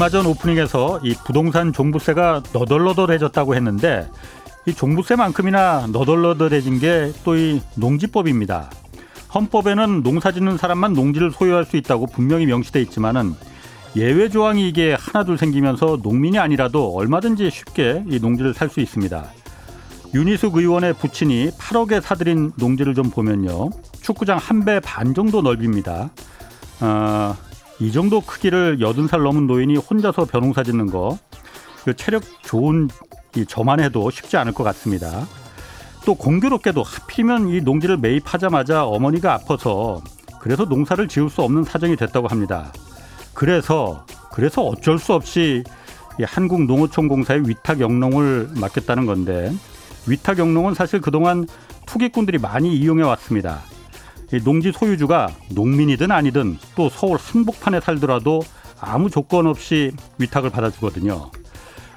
얼마 전 오프닝에서 이 부동산 종부세가 너덜너덜해졌다고 했는데 이 종부세만큼이나 너덜너덜해진 게 또 이 농지법입니다. 헌법에는 농사 짓는 사람만 농지를 소유할 수 있다고 분명히 명시돼 있지만은 예외 조항이 이게 하나둘 생기면서 농민이 아니라도 얼마든지 쉽게 이 농지를 살 수 있습니다. 윤희숙 의원의 부친이 8억에 사들인 농지를 좀 보면요. 축구장 한 배 반 정도 넓입니다. 어, 이 정도 크기를 80살 넘은 노인이 혼자서 벼농사 짓는 거, 그 체력 좋은 이 저만 해도 쉽지 않을 것 같습니다. 또 공교롭게도 하필이면 이 농지를 매입하자마자 어머니가 아파서 그래서 농사를 지을 수 없는 사정이 됐다고 합니다. 그래서 그래서 어쩔 수 없이 한국농어촌공사의 위탁 영농을 맡겼다는 건데 위탁 영농은 사실 그동안 투기꾼들이 많이 이용해 왔습니다. 농지 소유주가 농민이든 아니든 또 서울 한복판에 살더라도 아무 조건 없이 위탁을 받아주거든요.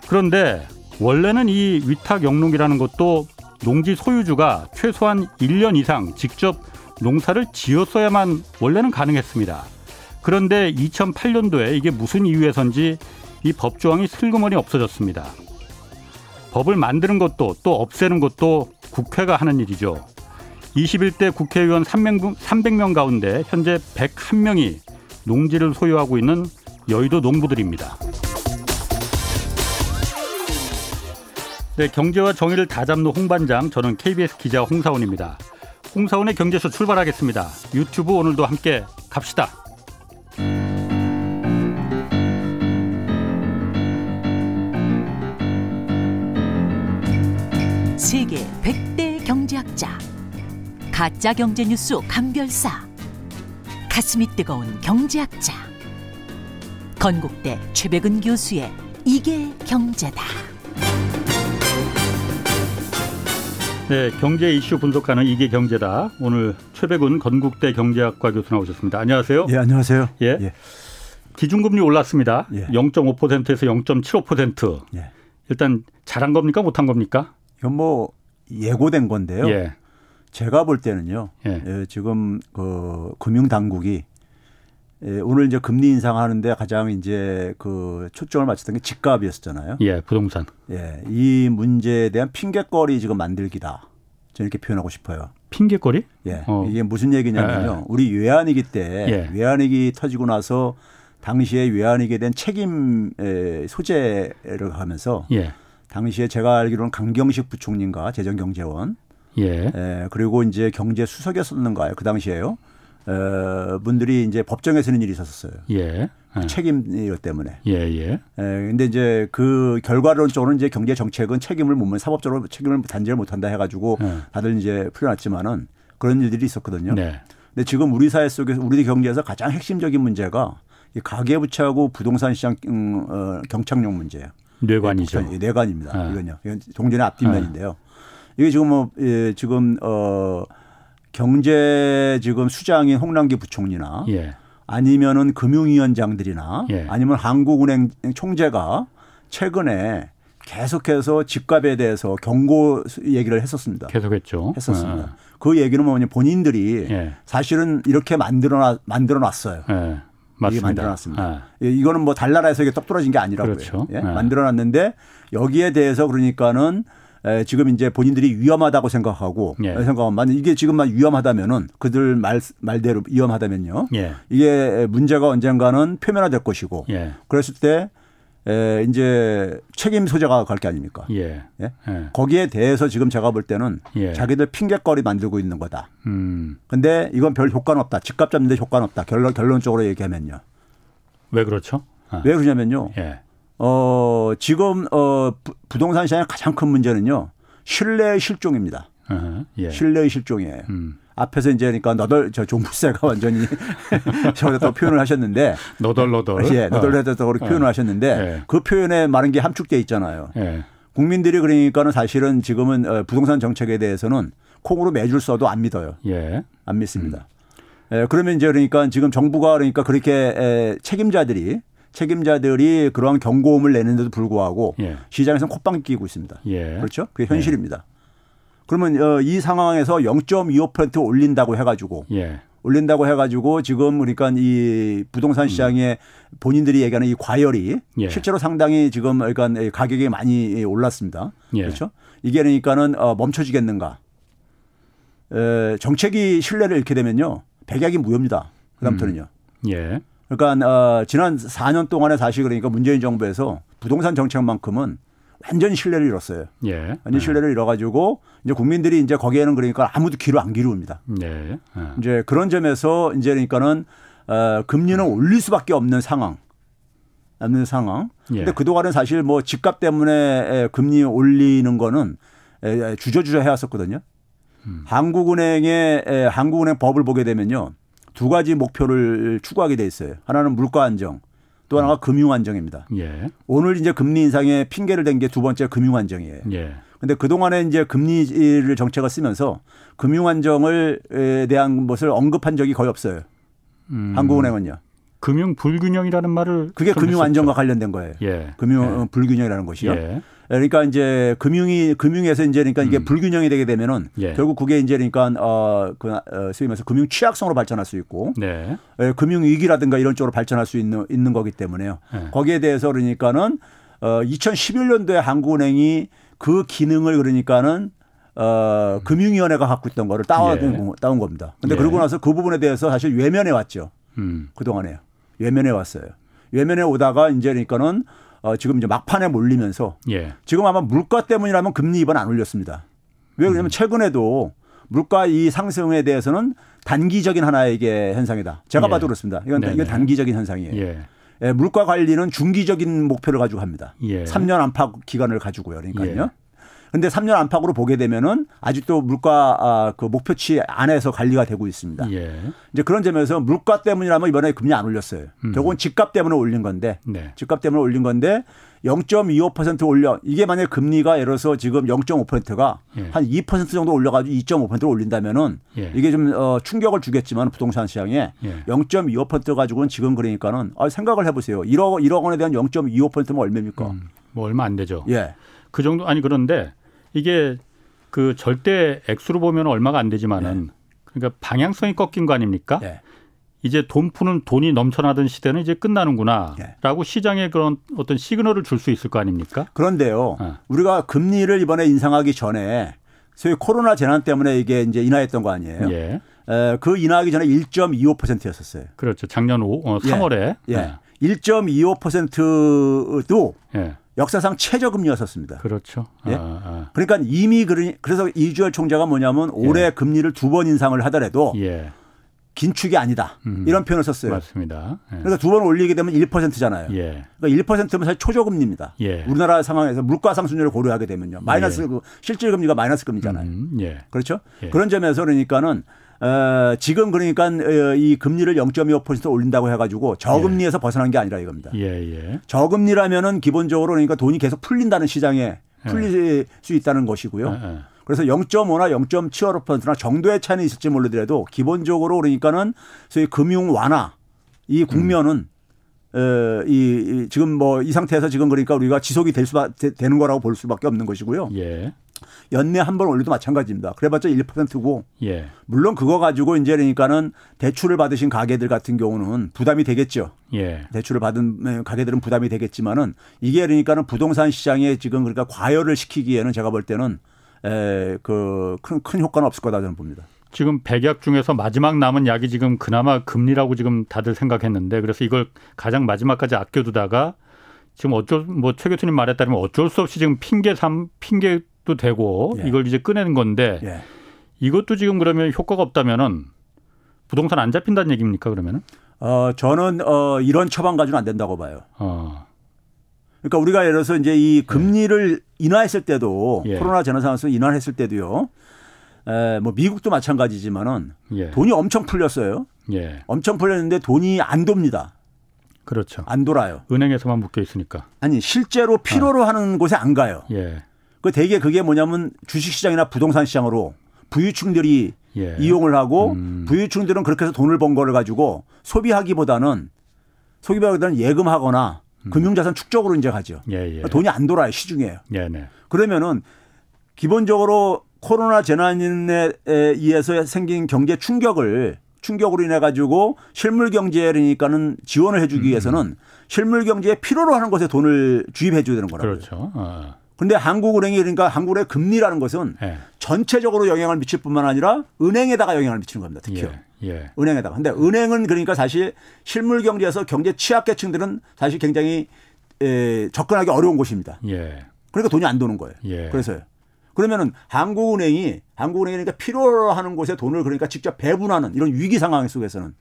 그런데 원래는 이 위탁 영농이라는 것도 농지 소유주가 최소한 1년 이상 직접 농사를 지었어야만 원래는 가능했습니다. 그런데 2008년도에 이게 무슨 이유에선지 이 법조항이 슬그머니 없어졌습니다. 법을 만드는 것도 또 없애는 것도 국회가 하는 일이죠. 21대 국회의원 300명, 300명 가운데 현재 101명이 농지를 소유하고 있는 여의도 농부들입니다. 네, 경제와 정의를 다잡는 홍반장, 저는 KBS 기자 홍사원입니다. 홍사원의 경제쇼 출발하겠습니다. 유튜브 오늘도 함께 갑시다. 세계 100대 경제학자 가짜 경제 뉴스 감별사 가슴이 뜨거운 경제학자 건국대 최백은 교수의 이게 경제다. 네, 경제 이슈 분석하는 이게 경제다. 오늘 최백은 건국대 경제학과 교수 나오셨습니다. 안녕하세요. 예, 안녕하세요. 예. 예. 기준금리 올랐습니다. 예. 0.5%에서 0.75%. 예. 일단 잘한 겁니까 못한 겁니까? 이건 뭐 예고된 건데요. 예. 제가 볼 때는요. 예. 예, 지금 그 금융 당국이 예, 오늘 이제 금리 인상하는데 가장 이제 그 초점을 맞췄던 게 집값이었잖아요. 예, 부동산. 예, 이 문제에 대한 핑계거리 지금 만들기다. 저는 이렇게 표현하고 싶어요. 핑계거리? 예, 어. 이게 무슨 얘기냐면요. 예. 우리 외환위기 때 예. 외환위기 터지고 나서 당시에 외환위기에 대한 책임 소재를 하면서 예. 당시에 제가 알기로는 강경식 부총리인가 재정경제원 예. 에, 그리고 이제 경제 수석이었었는가요? 그 당시에요. 어, 분들이 이제 법정에 서는 일이 있었어요. 예. 예. 책임 일 때문에. 예, 예. 에, 근데 이제 그 결과론적으로는 이제 경제 정책은 책임을 못, 사법적으로 책임을 단죄를 못 한다 해가지고 예. 다들 이제 풀려났지만은 그런 일들이 있었거든요. 네. 근데 지금 우리 사회 속에서 우리 경제에서 가장 핵심적인 문제가 이 가계부채하고 부동산 시장 음, 어, 경착용 문제예요. 뇌관이죠. 예, 뇌관입니다. 아. 이건요. 이건 동전의 앞뒷면인데요. 아. 이게 지금 뭐 예, 지금 어 경제 지금 수장인 홍남기 부총리나 예. 아니면은 금융위원장들이나 예. 아니면 한국은행 총재가 최근에 계속해서 집값에 대해서 경고 얘기를 했었습니다. 계속했죠. 했었습니다. 아. 그 얘기는 뭐냐 본인들이 예. 사실은 이렇게 만들어 만들어 놨어요. 예. 맞습니다. 만들어 놨습니다. 아. 이거는 뭐 달나라에서 이게 떡 떨어진 게 아니라고요. 그렇죠. 예? 아. 만들어 놨는데 여기에 대해서 그러니까는 에, 지금 이제 본인들이 위험하다고 생각하고 예. 생각하면 이게 지금만 위험하다면은 그들 말 말대로 위험하다면요. 예. 이게 문제가 언젠가는 표면화될 것이고 예. 그랬을 때 에, 이제 책임 소재가 갈 게 아닙니까? 예. 예? 예. 거기에 대해서 지금 제가 볼 때는 예. 자기들 핑계거리 만들고 있는 거다. 음. 근데 이건 별 효과는 없다. 집값 잡는데 효과는 없다. 결론, 결론적으로 얘기하면요. 왜 그렇죠? 아. 왜 그러냐면요. 예. 어, 지금 어, 부동산 시장의 가장 큰 문제는요. 신뢰의 실종입니다. uh-huh. 예. 신뢰의 실종이에요. 음. 앞에서 이제 그러니까 너덜 저 종부세가 완전히 또 표현을 하셨는데 너덜너덜 예 너덜너덜 그렇게 어. 표현을 하셨는데 예. 그 표현에 많은 게 함축돼 있잖아요. 예. 국민들이 그러니까는 사실은 지금은 어, 부동산 정책에 대해서는 콩으로 매줄 써도 안 믿어요. 예. 안 믿습니다. 음. 예, 그러면 이제 그러니까 지금 정부가 그러니까 그렇게 에, 책임자들이 책임자들이 그러한 경고음을 내는데도 불구하고 예. 시장에서는 콧방 끼고 있습니다. 예. 그렇죠? 그게 현실입니다. 그러면 어, 이 상황에서 0.25% 올린다고 해가지고 예. 올린다고 해가지고 지금 그러니까 이 부동산 시장에 본인들이 얘기하는 이 과열이 예. 실제로 상당히 지금 그러니까 가격이 많이 올랐습니다. 예. 그렇죠? 이게 그러니까는 어, 멈춰지겠는가? 에, 정책이 신뢰를 잃게 되면요 백약이 무효입니다. 그다음부터는요. 음. 예. 그러니까 어, 지난 4년 동안에 사실 그러니까 문재인 정부에서 부동산 정책만큼은 완전히 신뢰를 잃었어요. 예. 완전 히 신뢰를 잃어가지고 이제 국민들이 이제 거기에는 그러니까 아무도 귀를 안 기울입니다. 네. 예. 이제 그런 점에서 이제 그러니까는 어, 금리는 올릴 수밖에 없는 상황. 없는 상황. 예. 근데 그동안은 사실 뭐 집값 때문에 금리 올리는 거는 주저주저 해왔었거든요. 음. 한국은행의 한국은행 법을 보게 되면요. 두 가지 목표를 추구하게 돼 있어요. 하나는 물가 안정, 또 하나가 음. 금융 안정입니다. 예. 오늘 이제 금리 인상에 핑계를 댄 게 두 번째 금융 안정이에요. 예. 근데 그동안에 이제 금리를 정책을 쓰면서 금융 안정을 대한 것을 언급한 적이 거의 없어요. 음. 한국은행은요. 금융 불균형이라는 말을 그게 금융 안정과 관련된 거예요. 예. 금융 예. 불균형이라는 것이요. 예. 그러니까 이제 금융이 금융에서 이제 그러니까 이게 음. 불균형이 되게 되면은 예. 결국 그게 이제 그러니까 어그 어, 소위 말해서 금융 취약성으로 발전할 수 있고 네. 예, 금융 위기라든가 이런 쪽으로 발전할 수 있는 있는 거기 때문에요. 네. 거기에 대해서 그러니까는 어 2011년도에 한국은행이 그 기능을 그러니까는 어 음. 금융위원회가 갖고 있던 거를 따온 예. 따온 겁니다. 근데 예. 그러고 나서 그 부분에 대해서 사실 외면해 왔죠. 음. 그 동안에요. 외면해 왔어요. 외면해 오다가 이제 그러니까는 어, 지금 이제 막판에 몰리면서 예. 지금 아마 물가 때문이라면 금리 이번 안 올렸습니다. 왜 그러냐면 음. 최근에도 물가 이 상승에 대해서는 단기적인 하나의 이게 현상이다. 제가 예. 봐도 그렇습니다. 이건, 네네. 이건 단기적인 현상이에요. 예. 예, 물가 관리는 중기적인 목표를 가지고 합니다. 예. 3년 안팎 기간을 가지고요. 그러니까요. 예. 근데 3년 안팎으로 보게 되면은 아직도 물가 아, 그 목표치 안에서 관리가 되고 있습니다. 예. 이제 그런 점에서 물가 때문이라면 이번에 금리 안 올렸어요. 음. 결국은 집값 때문에 올린 건데 네. 집값 때문에 올린 건데 0.25% 올려 이게 만약 금리가 예를 들어서 지금 0.5%가 예. 한2% 정도 올려가지고 2.5%를 올린다면은 예. 이게 좀 어, 충격을 주겠지만 부동산 시장에 예. 0.25% 가지고는 지금 그러니까는 아, 생각을 해보세요. 1억 1억 원에 대한 0.25%면 얼마입니까? 음, 뭐 얼마 안 되죠. 예. 그 정도 아니 그런데 이게 그 절대 액수로 보면 얼마가 안 되지만은 네. 그러니까 방향성이 꺾인 거 아닙니까? 네. 이제 돈 푸는 돈이 넘쳐나던 시대는 이제 끝나는구나라고 네. 시장에 그런 어떤 시그널을 줄 수 있을 거 아닙니까? 그런데요. 네. 우리가 금리를 이번에 인상하기 전에 소위 코로나 재난 때문에 이게 이제 인하했던 거 아니에요? 예. 에, 그 인하하기 전에 1.25%였었어요. 그렇죠. 작년 5, 어, 3월에. 예. 예. 1.25%도 예. 역사상 최저금리였었습니다. 그렇죠. 예? 아, 아. 그러니까 이미 그래서 이주열 총재가 뭐냐면 올해 예. 금리를 두 번 인상을 하더라도 예. 긴축이 아니다. 음, 이런 표현을 썼어요. 맞습니다. 예. 그래서 두 번 올리게 되면 1%잖아요. 예. 그러니까 1%면 사실 초저금리입니다. 예. 우리나라 상황에서 물가 상승률을 고려하게 되면요. 마이너스 예. 그 실질 금리가 마이너스 금리잖아요. 음, 예. 그렇죠? 그런 점에서 그러니까는 어, 지금 그러니까 어, 이 금리를 0.25% 올린다고 해가지고 저금리에서 예. 벗어난 게 아니라 이겁니다. 예, 예. 저금리라면은 기본적으로 그러니까 돈이 계속 풀린다는 시장에 예. 풀릴 수 있다는 것이고요. 예, 그래서 0.5나 0.75%나 정도의 차이는 있을지 몰라더라도 기본적으로 그러니까는 소위 금융 완화 이 국면은 음. 어, 이, 이 지금 뭐 이 상태에서 지금 그러니까 우리가 지속이 될 수밖 되는 거라고 볼 수밖에 없는 것이고요. 예. 연내 한 번 올려도 마찬가지입니다. 그래봤자 1%고 예. 물론 그거 가지고 이제 그러니까는 대출을 받으신 가게들 같은 경우는 부담이 되겠죠. 예. 대출을 받은 가게들은 부담이 되겠지만은 이게 그러니까는 부동산 시장에 지금 그러니까 과열을 시키기에는 제가 볼 때는 에그큰 큰 효과는 없을 거다 저는 봅니다. 지금 백약 중에서 마지막 남은 약이 지금 그나마 금리라고 지금 다들 생각했는데 그래서 이걸 가장 마지막까지 아껴두다가 지금 어쩔 뭐 최 교수님 말에 따르면 어쩔 수 없이 지금 핑계 삼 핑계 도 되고 예. 이걸 이제 꺼내는 건데 예. 이것도 지금 그러면 효과가 없다면은 부동산 안 잡힌다는 얘기입니까 그러면은? 어 저는 어 이런 처방 가지고는 안 된다고 봐요. 어. 그러니까 우리가 예를 들어서 이제 이 금리를 예. 인하했을 때도 예. 코로나 재난 상황에서 인하했을 때도요. 에, 뭐 미국도 마찬가지지만은 예. 돈이 엄청 풀렸어요. 예. 엄청 풀렸는데 돈이 안 돕니다. 그렇죠. 안 돌아요. 은행에서만 묶여 있으니까. 아니 실제로 필요로 아. 하는 곳에 안 가요. 예. 그 대개 그게 뭐냐면 주식시장이나 부동산 시장으로 부유층들이 예. 이용을 하고 음. 부유층들은 그렇게 해서 돈을 번 거를 가지고 소비하기보다는 소비하기보다는 예금하거나 음. 금융자산 축적으로 이제 가죠. 예, 예. 그러니까 돈이 안 돌아요 시중에. 예, 네. 그러면은 기본적으로 코로나 재난에 의해서 생긴 경제 충격을 충격으로 인해 가지고 실물 경제라니까는 지원을 해주기 음. 위해서는 실물 경제에 필요로 하는 것에 돈을 주입해 줘야 되는 거라고요. 그렇죠. 어. 근데 한국은행이 그러니까 한국의 금리라는 것은 예. 전체적으로 영향을 미칠 뿐만 아니라 은행에다가 영향을 미치는 겁니다. 특히요. 예. 예. 은행에다가. 근데 은행은 그러니까 사실 실물 경제에서 경제 취약계층들은 사실 굉장히 에, 접근하기 어려운 곳입니다. 예. 그러니까 돈이 안 도는 거예요. 예. 그래서요. 그러면은 한국은행이 한국은행이 그러니까 필요로 하는 곳에 돈을 그러니까 직접 배분하는 이런 위기 상황 속에서는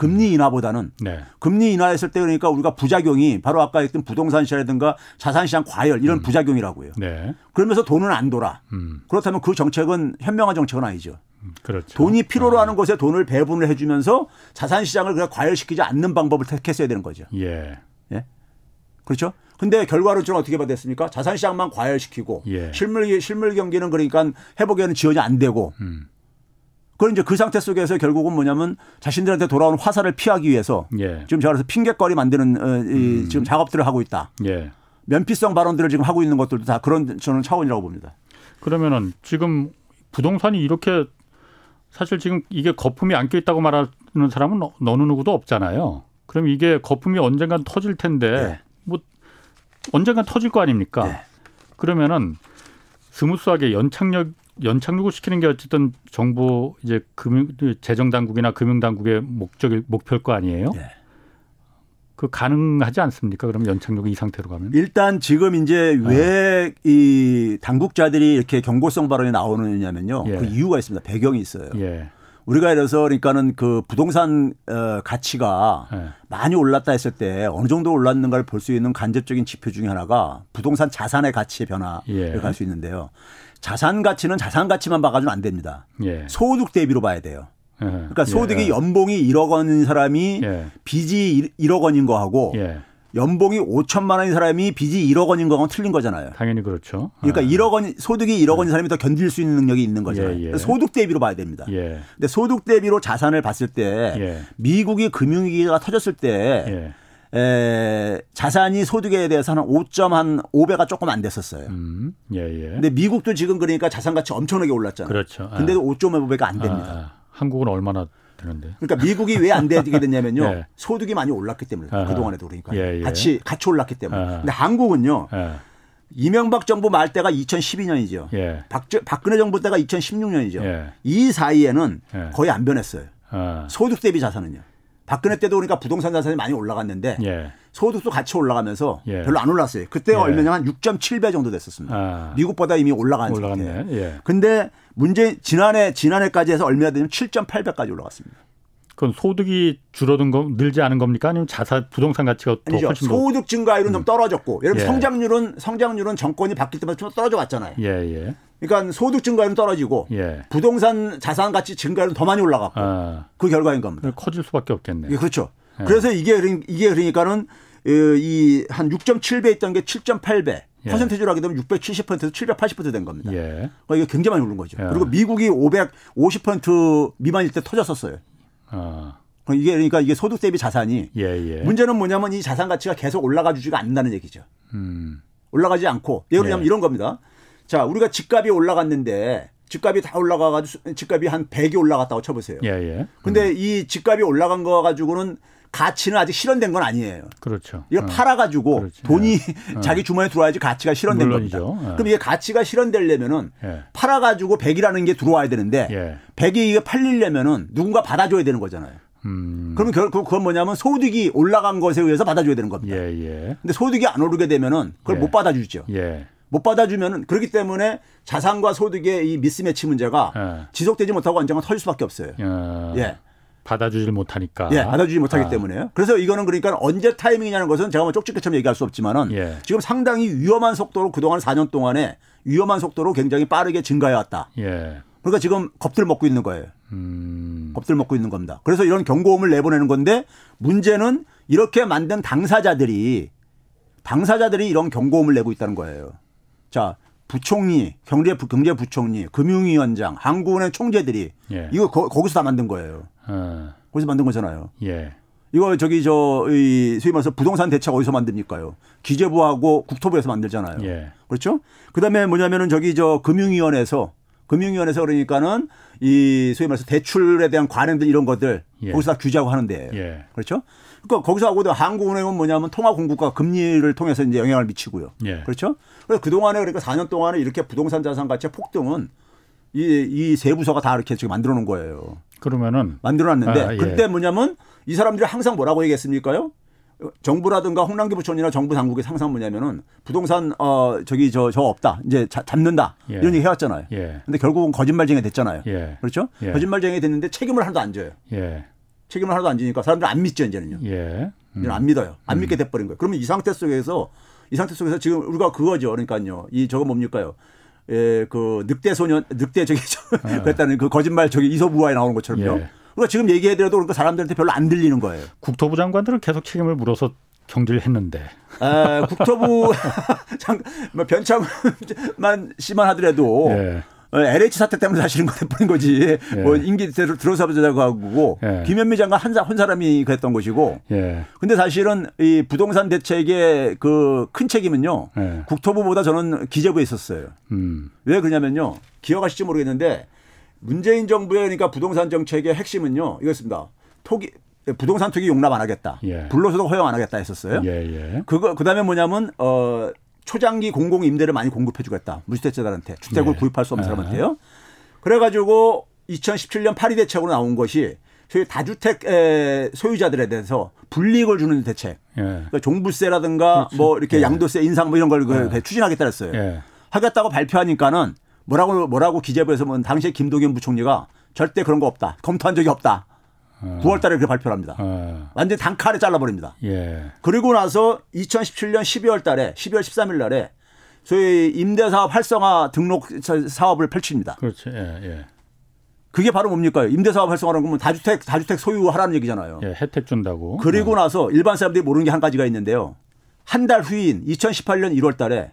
금리 인하보다는 네. 금리 인하했을 때 그러니까 우리가 부작용이 바로 아까 했던 부동산 시장이라든가 자산 시장 과열 이런 음. 부작용이라고요. 네. 그러면서 돈은 안 돌아. 음. 그렇다면 그 정책은 현명한 정책은 아니죠. 음, 그렇죠. 돈이 필요로 어. 하는 곳에 돈을 배분을 해주면서 자산 시장을 그냥 과열시키지 않는 방법을 택했어야 되는 거죠. 예. 예. 그렇죠? 근데 결과론적으로 어떻게 받았습니까? 자산 시장만 과열시키고 예. 실물 실물 경기는 그러니까 회복에는 지원이 안 되고 음. 그건 이제 그 상태 속에서 결국은 뭐냐면 자신들한테 돌아오는 화살을 피하기 위해서 예. 지금 제가 그래서 핑계거리 만드는 어, 이 음. 지금 작업들을 하고 있다. 예. 면피성 발언들을 지금 하고 있는 것들도 다 그런 저는 차원이라고 봅니다. 그러면은 지금 부동산이 이렇게 사실 지금 이게 거품이 안 껴 있다고 말하는 사람은 어느 누구도 없잖아요. 그럼 이게 거품이 언젠간 터질 텐데 네. 뭐 언젠간 터질 거 아닙니까? 네. 그러면은 스무스하게 연착력 연착륙을 시키는 게 어쨌든 정부 이제 금융 재정 당국이나 금융 당국의 목적일 목표일 거 아니에요? 네. 그 가능하지 않습니까? 그럼 연착륙이 이 상태로 가면? 일단 지금 이제 왜이 네. 당국자들이 이렇게 경고성 발언이 나오느냐면요. 예. 그 이유가 있습니다. 배경이 있어요. 예. 우리가 이래서 그러니까는 그 부동산 어 가치가 예. 많이 올랐다 했을 때 어느 정도 올랐는가를 볼 수 있는 간접적인 지표 중에 하나가 부동산 자산의 가치의 변화를 예. 갈수 있는데요. 자산 가치는 자산 가치만 봐가지고는 안 됩니다. 예. 소득 대비로 봐야 돼요. 예. 그러니까 소득이 예. 연봉이 1억 원인 사람이 예. 빚이 1억 원인 거하고 예. 연봉이 5천만 원인 사람이 빚이 1억 원인 거하고 틀린 거잖아요. 당연히 그렇죠. 그러니까 아. 1억 원 소득이 1억 원인 사람이 더 견딜 수 있는 능력이 있는 거잖아요. 소득 대비로 봐야 됩니다. 예. 근데 소득 대비로 자산을 봤을 때 미국이 금융위기가 터졌을 때 에, 자산이 소득에 대해서 는 5.5배가 조금 안 됐었어요. 음, 예, 예. 근데 미국도 지금 그러니까 자산 가치 엄청나게 올랐잖아요. 그렇죠. 근데도 아. 5.5배가 안 됩니다. 아, 한국은 얼마나 되는데? 그러니까 미국이 왜 안 되게 됐냐면요. 예. 소득이 많이 올랐기 때문에 그동안에도 그러니까 예, 예. 같이 같이 올랐기 때문에. 아. 근데 한국은요. 예. 이명박 정부 말 때가 2012년이죠. 예. 박, 박근혜 정부 때가 2016년이죠. 이 사이에는 거의 안 변했어요. 아. 소득 대비 자산은요. 박근혜 때도 그러니까 부동산 자산이 많이 올라갔는데 예. 소득도 같이 올라가면서 예. 별로 안 올랐어요. 그때가 예. 얼마냐 한 6.7배 정도 됐었습니다. 아. 미국보다 이미 올라간 상태. 예. 근데 문제 지난해 지난해까지 해서 얼마나 되냐면 7.8배까지 올라갔습니다. 그건 소득이 줄어든 거 늘지 않은 겁니까? 아니면 자산 부동산 가치가 더 아니죠. 훨씬 소득 증가율은 음. 좀 떨어졌고, 예를 들면 예. 성장률은 성장률은 정권이 바뀔 때마다 좀 떨어져 왔잖아요. 예, 예. 그러니까 소득 증가율은 떨어지고 예. 부동산 자산 가치 증가율은 더 많이 올라갔고 아. 그 결과인 겁니다. 커질 수밖에 없겠네. 예, 그렇죠. 예. 그래서 이게 이게 그러니까는 이 한 6.7배 있던 게 7.8배. 예. 퍼센테이지로 하게 되면 670%에서 780%된 겁니다. 예. 그러니까 이게 굉장히 많이 오른 거죠. 예. 그리고 미국이 550% 미만일 때 터졌었어요. 아. 이게 그러니까 이게 소득 대비 자산이 예, 예. 문제는 뭐냐면 이 자산 가치가 계속 올라가 주지가 않는다는 얘기죠. 음. 올라가지 않고 예를 들면 예. 이런 겁니다. 자, 우리가 집값이 올라갔는데 집값이 다 올라가가지고 집값이 한 100이 올라갔다고 쳐보세요. 예, 예. 근데 음. 이 집값이 올라간 거 가지고는 가치는 아직 실현된 건 아니에요. 그렇죠. 이거 어. 팔아가지고 그렇죠. 돈이 어. 자기 주머니에 들어와야지 가치가 실현된 물론이죠. 겁니다. 어. 그럼 이게 가치가 실현되려면은 예. 팔아가지고 100이라는 게 들어와야 되는데 예. 100이 이게 팔리려면은 누군가 받아줘야 되는 거잖아요. 음. 그러면 결국 그건 뭐냐면 소득이 올라간 것에 의해서 받아줘야 되는 겁니다. 예, 예. 근데 소득이 안 오르게 되면은 그걸 예. 못 받아주죠. 예. 못 받아주면은 그렇기 때문에 자산과 소득의 이 미스매치 문제가 예. 지속되지 못하고 언젠가 터질 수밖에 없어요. 예. 예. 받아주질 못하니까. 예, 받아주지 못하기 아. 때문에요. 그래서 이거는 그러니까 언제 타이밍이냐는 것은 제가 뭐 쪽집게처럼 얘기할 수 없지만은 예. 지금 상당히 위험한 속도로 그동안 4년 동안에 위험한 속도로 굉장히 빠르게 증가해 왔다. 예. 그러니까 지금 겁들 먹고 있는 거예요. 음. 겁들 먹고 있는 겁니다. 그래서 이런 경고음을 내보내는 건데 문제는 이렇게 만든 당사자들이 당사자들이 이런 경고음을 내고 있다는 거예요. 자, 부총리, 경제 경제 부총리, 금융위원장, 한국은행 총재들이 예. 이거 거, 기서 다 만든 거예요. 어. 거기서 만든 거잖아요. 예. 이거 저기 저 이 소위 말해서 부동산 대책 어디서 만듭니까요? 기재부하고 국토부에서 만들잖아요. 예. 그렇죠? 그다음에 뭐냐면은 저기 저 금융위원회에서 금융위원회에서 그러니까는 이 소위 말해서 대출에 대한 관행들 이런 것들 예. 거기서 다 규제하고 하는데 예. 그렇죠? 그러니까 거기서 하고도 한국은행은 뭐냐면 통화 공급과 금리를 통해서 이제 영향을 미치고요. 예. 그렇죠? 그래서 그 동안에 그러니까 4년 동안에 이렇게 부동산 자산 가치의 폭등은 이, 이 세 부서가 다 이렇게 지금 만들어 놓은 거예요. 그러면은 만들어 놨는데 아, 예. 그때 뭐냐면 이 사람들이 항상 뭐라고 얘기했습니까요? 정부라든가 홍남기 부총리나 정부 당국의 상상 뭐냐면은 부동산 어 저기 저저 없다 이제 자, 잡는다 예. 이런 얘기 해왔잖아요. 예. 근데 결국은 거짓말쟁이 됐잖아요. 예. 그렇죠? 예. 거짓말쟁이 됐는데 책임을 하나도 안 져요. 예. 책임을 하나도 안 지니까 사람들 안 믿죠 이제는요. 예. 음. 이제는 안 믿어요. 안 음. 믿게 돼버린 거예요. 그러면 이 상태 속에서 이 상태 속에서 지금 우리가 그거죠. 그러니까요. 이 저거 뭡니까요? 예, 그 늑대 소년, 늑대 저기 저, 예. 그랬다는 그 거짓말 저기 이소부화에 나오는 것처럼요. 예. 그러니까 지금 얘기해드려도 그러니까 사람들한테 별로 안 들리는 거예요. 국토부 장관들은 계속 책임을 물어서 경질을 했는데. 에, 국토부 장, 뭐 변창만 씨만 하더라도 예. LH 사태 때문에 사실은 그랬뿐인 거지. 예. 뭐 임기 대로 들어서 보자고 하고 예. 김현미 장관 한, 한 사람이 그랬던 것이고. 예. 근데 사실은 이 부동산 대책의 그 큰 책임은요. 예. 국토부보다 저는 기재부에 있었어요. 음. 왜 그러냐면요. 기억하실지 모르겠는데 문재인 정부의 그러니까 부동산 정책의 핵심은요. 이거였습니다. 토기 부동산 투기 용납 안 하겠다. 예. 불로소득 허용 안 하겠다 했었어요. 예, 예. 그거 그다음에 뭐냐면 어 초장기 공공 임대를 많이 공급해 주겠다. 무주택자들한테 주택을 예. 구입할 수 없는 예. 사람한테요. 그래 가지고 2017년 파리 대책으로 나온 것이 소위 다주택 소유자들에 대해서 불이익을 주는 대책. 예. 그러니까 종부세라든가 그렇지. 뭐 이렇게 예. 양도세 인상 뭐 이런 걸그 추진하겠다 했어요. 하겠다고 발표하니까는 뭐라고 뭐라고 기재부에서 뭐 당시에 김동연 부총리가 절대 그런 거 없다. 검토한 적이 없다. 어. 9월 달에 그렇게 발표를 합니다. 어. 완전히 단칼에 잘라버립니다. 예. 그리고 나서 2017년 12월 달에 12월 13일 날에 소위 임대사업 활성화 등록 사업을 펼칩니다. 그렇죠. 예, 예. 그게 바로 뭡니까? 임대사업 활성화라는 건 다주택, 다주택 소유하라는 얘기잖아요. 예, 혜택 준다고. 그리고 어. 나서 일반 사람들이 모르는 게 한 가지가 있는데요. 한 달 후인 2018년 1월 달에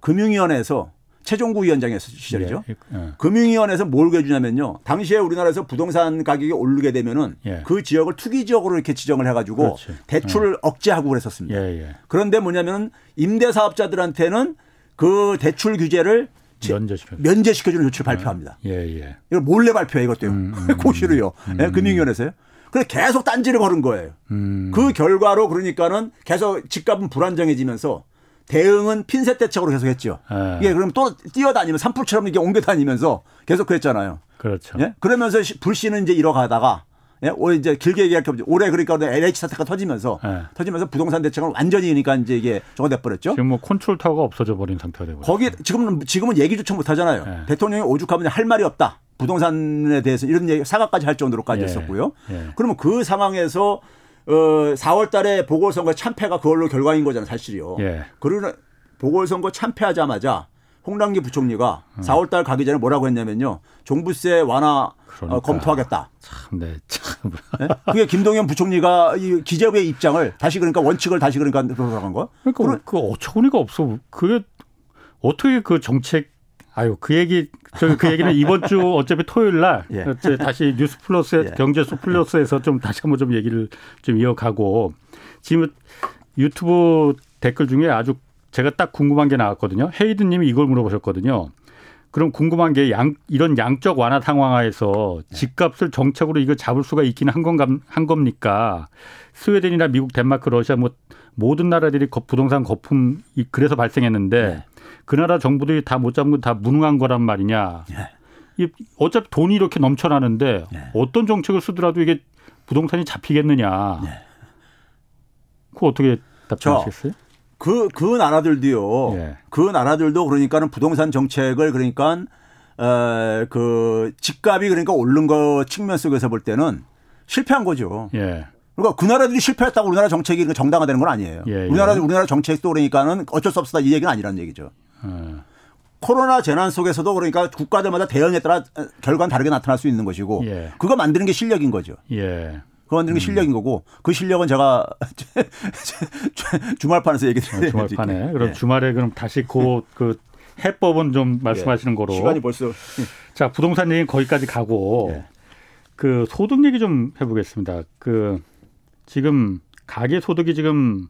금융위원회에서 최종구 위원장의 시절이죠. 예, 예. 금융위원회에서 뭘 해주냐면요. 당시에 우리나라에서 부동산 가격이 오르게 되면은 예. 그 지역을 투기 지역으로 이렇게 지정을 해가지고 그렇지. 대출을 예. 억제하고 그랬었습니다. 예, 예. 그런데 뭐냐면은 임대 사업자들한테는 그 대출 규제를 면제시켜 면제시켜주는 조치를 발표합니다. 예, 예. 이걸 몰래 발표해 이것도요. 음, 음, 고시로요. 음, 음. 금융위원회에서요. 그래 계속 딴지를 거는 거예요. 음. 그 결과로 그러니까는 계속 집값은 불안정해지면서 대응은 핀셋 대책으로 계속 했죠. 예. 이게 그럼 또 뛰어다니면 산불처럼 이렇게 옮겨 다니면서 계속 그랬잖아요. 그렇죠. 예? 그러면서 불씨는 이제 이뤄가다가 예? 올 이제 길게 얘기할 게 없죠. 올해 그러니까 LH 사태가 터지면서 예. 터지면서 부동산 대책은 완전히 그러니까 이제 이게 저거 돼버렸죠. 지금 뭐 컨트롤 타워가 없어져 버린 상태가 되고. 거기 지금은 지금은 얘기조차 못 하잖아요. 예. 대통령이 오죽하면 할 말이 없다. 부동산에 대해서 이런 얘기 사과까지 할 정도로까지 예. 했었고요. 예. 그러면 그 상황에서 어 4월 달에 보궐선거 참패가 그걸로 결과인 거잖아요, 사실이요. 예. 그러나 보궐선거 참패하자마자 홍남기 부총리가 음. 4월 달 가기 전에 뭐라고 했냐면요. 종부세 완화 어, 그러니까. 어, 검토하겠다. 참, 네, 참. 네? 그게 김동연 부총리가 이 기재부의 입장을 다시 그러니까 원칙을 다시 그러니까 들어간 거. 그러니까 그 어처구니가 없어. 그게 어떻게 그 정책 아유 그 얘기 저그 얘기는 이번 주 어차피 토요일 날 예. 다시 뉴스 플러스 예. 경제쇼 플러스에서 좀 다시 한번 좀 얘기를 좀 이어가고 지금 유튜브 댓글 중에 아주 제가 딱 궁금한 게 나왔거든요. 헤이드 님이 이걸 물어보셨거든요. 그럼 궁금한 게 양, 이런 양적 완화 상황하에서 네. 집값을 정책으로 이거 잡을 수가 있기는 한, 건가, 한 겁니까? 스웨덴이나 미국, 덴마크, 러시아 뭐 모든 나라들이 부동산 거품 그래서 발생했는데 네. 그 나라 정부들이 다 못 잡은 건 다 무능한 거란 말이냐. 네. 어차피 돈이 이렇게 넘쳐나는데 네. 어떤 정책을 쓰더라도 이게 부동산이 잡히겠느냐. 네. 그거 어떻게 답변하시겠어요? 그, 그 나라들도요. 예. 그 나라들도 그러니까는 부동산 정책을 그러니까 어, 그 집값이 그러니까 오른 거 측면 속에서 볼 때는 실패한 거죠. 예. 그러니까 그 나라들이 실패했다고 우리나라 정책이 정당화되는 건 아니에요. 예, 예. 우리나라 우리나라 정책도 그러니까는 어쩔 수 없다 이 얘기는 아니라는 얘기죠. 예. 코로나 재난 속에서도 그러니까 국가들마다 대응에 따라 결과는 다르게 나타날 수 있는 것이고 예. 그거 만드는 게 실력인 거죠. 예. 그거 만드는 게 음. 실력인 거고 그 실력은 제가 주말판에서 얘기 드려요. 아, 주말판에. 그럼 예. 주말에 그럼 다시 그, 그 해법은 좀 말씀하시는 거로. 시간이 벌써. 자, 부동산 얘기 거기까지 가고 예. 그 소득 얘기 좀 해보겠습니다. 그 지금 가계 소득이 지금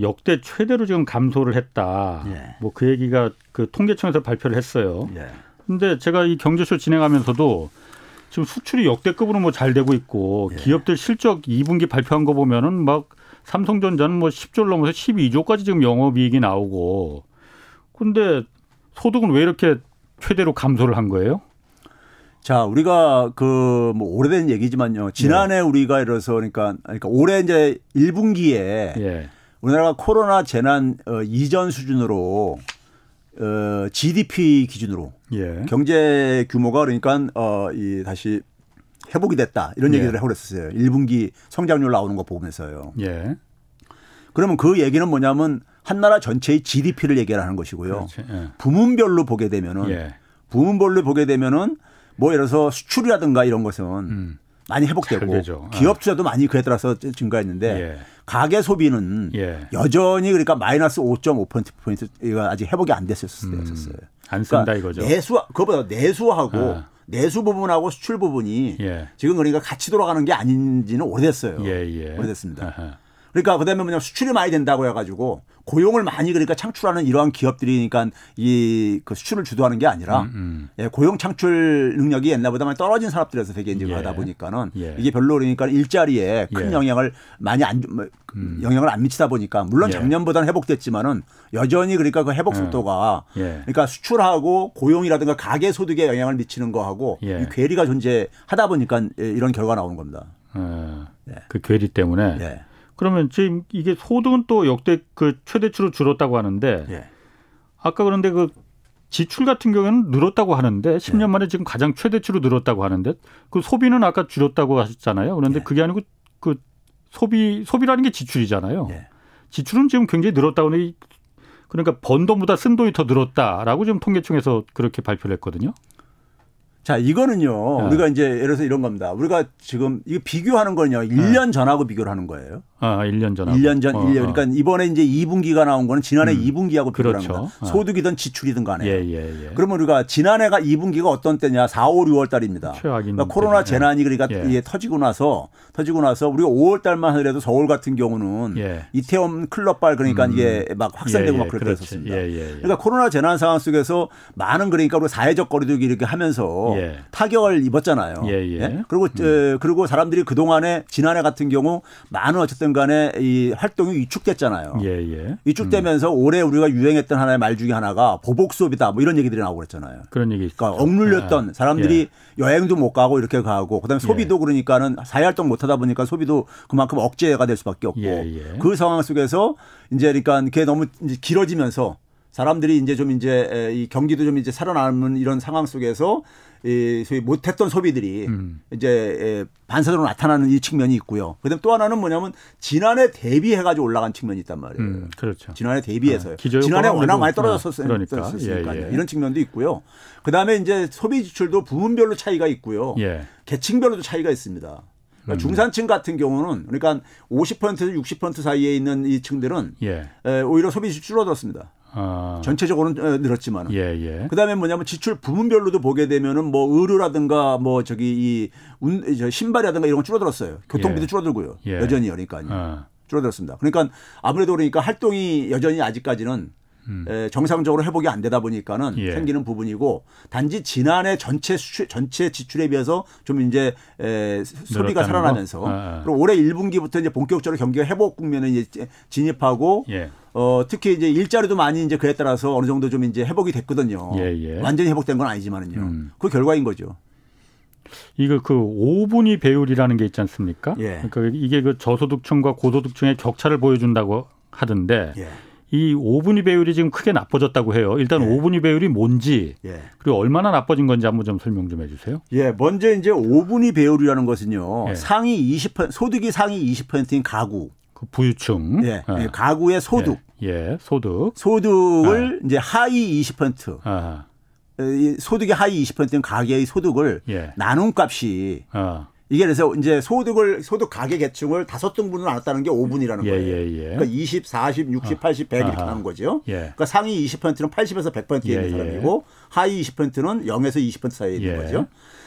역대 최대로 지금 감소를 했다. 예. 뭐그 얘기가 그 통계청에서 발표를 했어요. 예. 근데 제가 이 경제쇼 진행하면서도 지금 수출이 역대급으로 뭐 잘 되고 있고 예. 기업들 실적 2분기 발표한 거 보면은 막 삼성전자는 뭐 10조를 넘어서 12조까지 지금 영업이익이 나오고 근데 소득은 왜 이렇게 최대로 감소를 한 거예요? 자, 우리가 그 뭐 오래된 얘기지만요. 지난해 네. 우리가 이래서 그러니까 그러니까 올해 이제 1분기에 예. 우리나라가 코로나 재난 어, 이전 수준으로 어, GDP 기준으로 예. 경제 규모가 그러니까 어, 이 다시 회복이 됐다 이런 예. 얘기를 하고 그랬었어요. 1분기 성장률 나오는 거 보면서요. 예. 그러면 그 얘기는 뭐냐면 한 나라 전체의 GDP를 얘기하는 것이고요. 예. 부문별로 보게 되면은 예. 부문별로 보게 되면은 뭐 예를 들어서 수출이라든가 이런 것은 음. 많이 회복되고 기업 투자도 많이 그에 따라서 증가했는데 예. 가계 소비는 예. 여전히 그러니까 마이너스 5.5%포인트가 아직 회복이 안 됐었어요. 음, 안 쓴다 그러니까 이거죠. 내수, 그것보다 내수하고 아. 내수 부분하고 수출 부분이 예. 지금 그러니까 같이 돌아가는 게 아닌지는 오래됐어요. 예, 예. 오래됐습니다. 아하. 그러니까 그다음에 뭐냐 수출이 많이 된다고 해가지고 고용을 많이 그러니까 창출하는 이러한 기업들이 그러니까 이 그 수출을 주도하는 게 아니라 음, 음. 예, 고용 창출 능력이 옛날보다 많이 떨어진 산업들에서 되게 이제 예. 하다 보니까는 예. 이게 별로 그러니까 일자리에 큰 예. 영향을 많이 안 뭐, 음. 영향을 안 미치다 보니까 물론 예. 작년보다는 회복됐지만은 여전히 그러니까 그 회복 예. 속도가 그러니까 수출하고 고용이라든가 가계 소득에 영향을 미치는 거하고 이 괴리가 존재하다 보니까 이런 결과가 나오는 겁니다. 어, 그 괴리 때문에. 그러면 지금 이게 소득은 또 역대 그 최대치로 줄었다고 하는데 예. 아까 그런데 그 지출 같은 경우는 늘었다고 하는데 10년 예. 만에 지금 가장 최대치로 늘었다고 하는데 그 소비는 아까 줄었다고 하셨잖아요. 그런데 예. 그게 아니고 그 소비 소비라는 게 지출이잖아요. 예. 지출은 지금 굉장히 늘었다고 하는 그러니까 번 돈보다 쓴 돈이 더 늘었다라고 지금 통계청에서 그렇게 발표를 했거든요. 자, 이거는요. 네. 우리가 이제 예를 들어서 이런 겁니다. 우리가 지금 이거 비교하는 거는요. 1년 네. 전하고 비교를 하는 거예요. 아, 1년 전. 1년 전, 어, 1년. 그러니까 이번에 이제 2분기가 나온 거는 지난해 음. 2분기하고 비교를 그렇죠. 어. 소득이든 지출이든 간에. 예, 예, 예. 그러면 우리가 지난해가 2분기가 어떤 때냐? 4, 5, 6월 달입니다. 그러니까 코로나 재난이 그러니까 예. 이게 터지고 나서 터지고 나서 우리가 5월 달만 하더라도 서울 같은 경우는 예. 이태원 클럽발 그러니까 음. 이게 막 확산되고 예, 막 예. 그랬었습니다. 그러니까 코로나 재난 상황 속에서 많은 그러니까 우리 사회적 거리두기 이렇게 하면서 타격을 입었잖아요. 그리고 음. 그리고 사람들이 그 동안에 지난해 같은 경우 많은 어쨌든 간에 이 활동이 위축됐잖아요. 예, 예. 위축되면서 음. 올해 우리가 유행했던 하나의 말 중에 하나가 보복 수업이다. 뭐 이런 얘기들이 나오고 그랬잖아요. 그런 얘기. 그러니까 억눌렸던 예. 사람들이 예. 여행도 못 가고 이렇게 가고 그다음에 예. 소비도 그러니까는 사회활동 못 하다 보니까 소비도 그만큼 억제가 될 수밖에 없고 예, 그 상황 속에서 이제 그러니까 그게 너무 이제 길어지면서 사람들이 이제 좀 이제 이 경기도 좀 이제 살아남는 이런 상황 속에서 이 소위 못했던 소비들이 음. 이제 반사적으로 나타나는 이 측면이 있고요. 그다음 또 하나는 뭐냐면 지난해 대비해가지고 올라간 측면이 있단 말이에요. 음, 그렇죠. 지난해 대비해서요. 아, 지난해 워낙 많이 떨어졌었으니까 아, 그러니까. 예, 예. 이런 측면도 있고요. 그다음에 이제 소비 지출도 부문별로 차이가 있고요. 예. 계층별로도 차이가 있습니다. 그러니까 음. 중산층 같은 경우는 그러니까 50%에서 60% 사이에 있는 이 층들은 예. 오히려 소비 지출 줄어들었습니다. 아. 전체적으로는 어, 늘었지만. 예, 예. 그 다음에 뭐냐면 지출 부문별로도 보게 되면은 뭐 의료라든가 뭐 저기 이 운, 저 신발이라든가 이런 건 줄어들었어요. 교통비도 예. 줄어들고요. 예. 여전히 그러니까요. 아. 줄어들었습니다. 그러니까 아무래도 그러니까 활동이 여전히 아직까지는 음. 에, 정상적으로 회복이 안 되다 보니까는 예. 생기는 부분이고 단지 지난해 전체 수출, 전체 지출에 비해서 좀 이제 에, 소비가 살아나면서 아, 아. 그리고 올해 1분기부터 이제 본격적으로 경기가 회복 국면에 이제 진입하고 예. 어, 특히 이제 일자리도 많이 이제 그에 따라서 어느 정도 좀 이제 회복이 됐거든요. 예, 예. 완전히 회복된 건 아니지만은요. 음. 그 결과인 거죠. 이거 그 5분위 배율이라는 게 있지 않습니까? 예. 그러니까 이게 그 저소득층과 고소득층의 격차를 보여준다고 하던데 예. 이 5분위 배율이 지금 크게 나빠졌다고 해요. 일단 예. 5분위 배율이 뭔지 예. 그리고 얼마나 나빠진 건지 한번 좀 설명 좀 해주세요. 예, 먼저 이제 5분위 배율이라는 것은요. 예. 상위 20% 소득이 상위 20%인 가구 그 부유층. 예, 어. 예. 가구의 소득. 예, 예. 소득. 소득을 어. 이제 하위 20%. 어. 소득의 하위 20%인 가계의 소득을 예. 나눈 값이 어. 이게 그래서 이제 소득을 소득 가계 계층을 다섯 등분으로 나눴다는 게 5분이라는 예, 거예요. 예, 예. 그러니까 20, 40, 60, 80, 100 이렇게 하는 거죠. 예. 그러니까 상위 20%는 80에서 100%에 있는 예, 예. 사람이고 하위 20%는 0에서 20% 사이에 있는 거죠.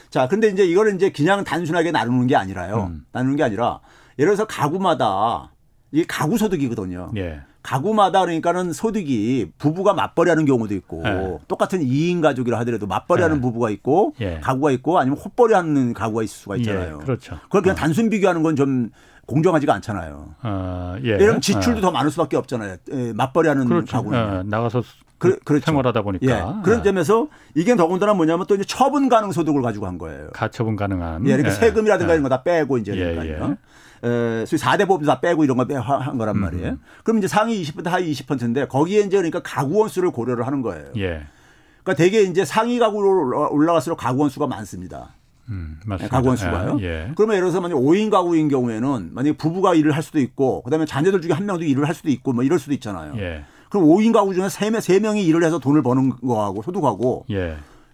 자, 근데 이제 이거를 이제 그냥 단순하게 나누는 게 아니라요. 음. 나누는 게 아니라 예를 들어서 가구마다 이게 가구 소득이거든요. 예. 가구마다 그러니까는 소득이 부부가 맞벌이하는 경우도 있고 네. 똑같은 2인 가족이라 하더라도 맞벌이하는 네. 부부가 있고 예. 가구가 있고 아니면 헛벌이하는 가구가 있을 수가 있잖아요. 예, 그렇죠. 그걸 그냥 어. 단순 비교하는 건 좀 공정하지가 않잖아요. 어, 예. 왜냐하면 지출도 어. 더 많을 수밖에 없잖아요. 예, 맞벌이하는 그렇죠. 가구는 어, 나가서 그, 그렇죠. 생활하다 보니까 예. 그런 점에서 이게 더군다나 뭐냐면 또 이제 처분 가능 소득을 가지고 한 거예요. 가처분 가능한. 예, 그러니까 예. 세금이라든가 이런 거 다 빼고 이제 그러니까요. 에, 소위 4대 보험도 다 빼고 이런 거한 거란 음. 말이에요. 음. 그럼 이제 상위 20% 하위 20%인데 거기에 이제 그러니까 가구 원 수를 고려를 하는 거예요. 예. 그러니까 대개 이제 상위 가구로 올라갈수록 가구 원 수가 많습니다. 음, 맞습니다. 가구 원 수가요. 예, 예. 그러면 예를 들어서 만약 5인 가구인 경우에는 만약 부부가 일을 할 수도 있고 그다음에 자녀들 중에 한 명도 일을 할 수도 있고 뭐 이럴 수도 있잖아요. 예. 그럼 5인 가구 중에 3명, 3명이 일을 해서 돈을 버는 거하고 소득하고 예.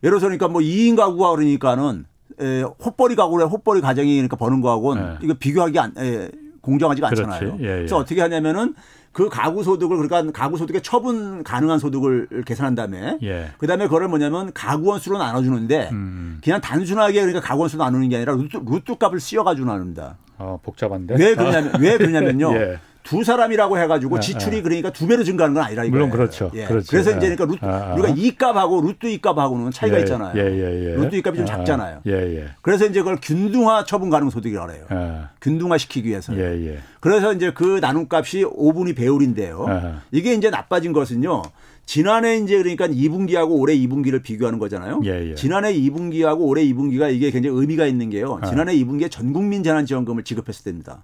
예를 들어서 그러니까 뭐 2인 가구가 그러니까는 에, 홑벌이 가구래 홑벌이 가정이 그러니까 버는 거하고는 네. 이거 비교하기 안, 에, 공정하지가 그렇지. 않잖아요. 예, 예. 그래서 어떻게 하냐면은 그 가구 소득을 그러니까 가구 소득의 처분 가능한 소득을 계산한 다음에 예. 그다음에 그걸 뭐냐면 가구원 수로 나눠 주는데 음. 그냥 단순하게 그러니까 가구원 수로 나누는 게 아니라 루트, 루트 값을 씌워 가지고 나눕니다. 어, 복잡한데. 왜 그러냐면 왜 그러냐면요. 예. 두 사람이라고 해가지고 예, 지출이 예. 그러니까 두 배로 증가하는 건 아니라 이거예요. 물론 그렇죠. 예. 그렇죠. 그래서 이제 그러니까 루트, 아, 아. 우리가 이값하고 루트 이값하고는 차이가 예. 있잖아요. 예, 루트 이값이 좀 아, 작잖아요. 그래서 이제 그걸 균등화 처분 가능 소득이라고 해요. 균등화 시키기 위해서. 그래서 이제 그 나눔값이 5분이 배율인데요. 이게 이제 나빠진 것은요. 지난해 이제 그러니까 2분기하고 올해 2분기를 비교하는 거잖아요. 예, 예. 지난해 2분기하고 올해 2분기가 이게 굉장히 의미가 있는 게요. 지난해 2분기에 전 국민 재난 지원금을 지급했을 때입니다.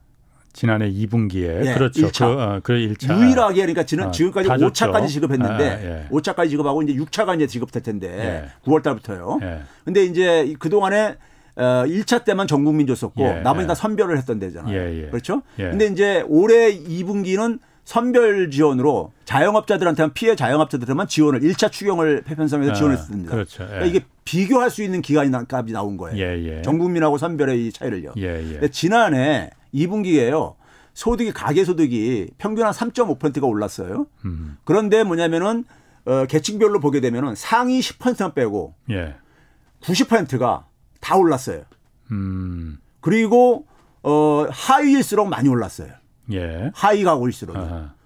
지난해 2분기에 예, 그렇죠. 1차. 그, 어, 그 1차. 유일하게 그러니까 지난 어, 지금까지 5차까지 지급했는데 아, 예. 5차까지 지급하고 이제 6차가 이제 지급될 텐데 예. 9월 달부터요. 예. 근데 이제 그동안에 어 1차 때만 전 국민 줬었고 예, 나머지 다 예. 선별을 했던 데잖아요. 예, 그렇죠? 근데 이제 올해 2분기는 선별 지원으로 자영업자들한테만 피해 자영업자들한테만 지원을 1차 추경을 편성해서 아, 지원했습니다. 그렇죠. 그러니까 이게 비교할 수 있는 기간이 값이 나온 거예요. 전 국민하고 선별의 이 차이를요. 지난해 2분기에요. 소득이 가계 소득이 평균 한 3.5%가 올랐어요. 음. 그런데 뭐냐면은 어, 계층별로 보게 되면은 상위 10%만 빼고 예. 90%가 다 올랐어요. 음. 그리고 어, 하위일수록 많이 올랐어요. 예. 하위 가구일수록.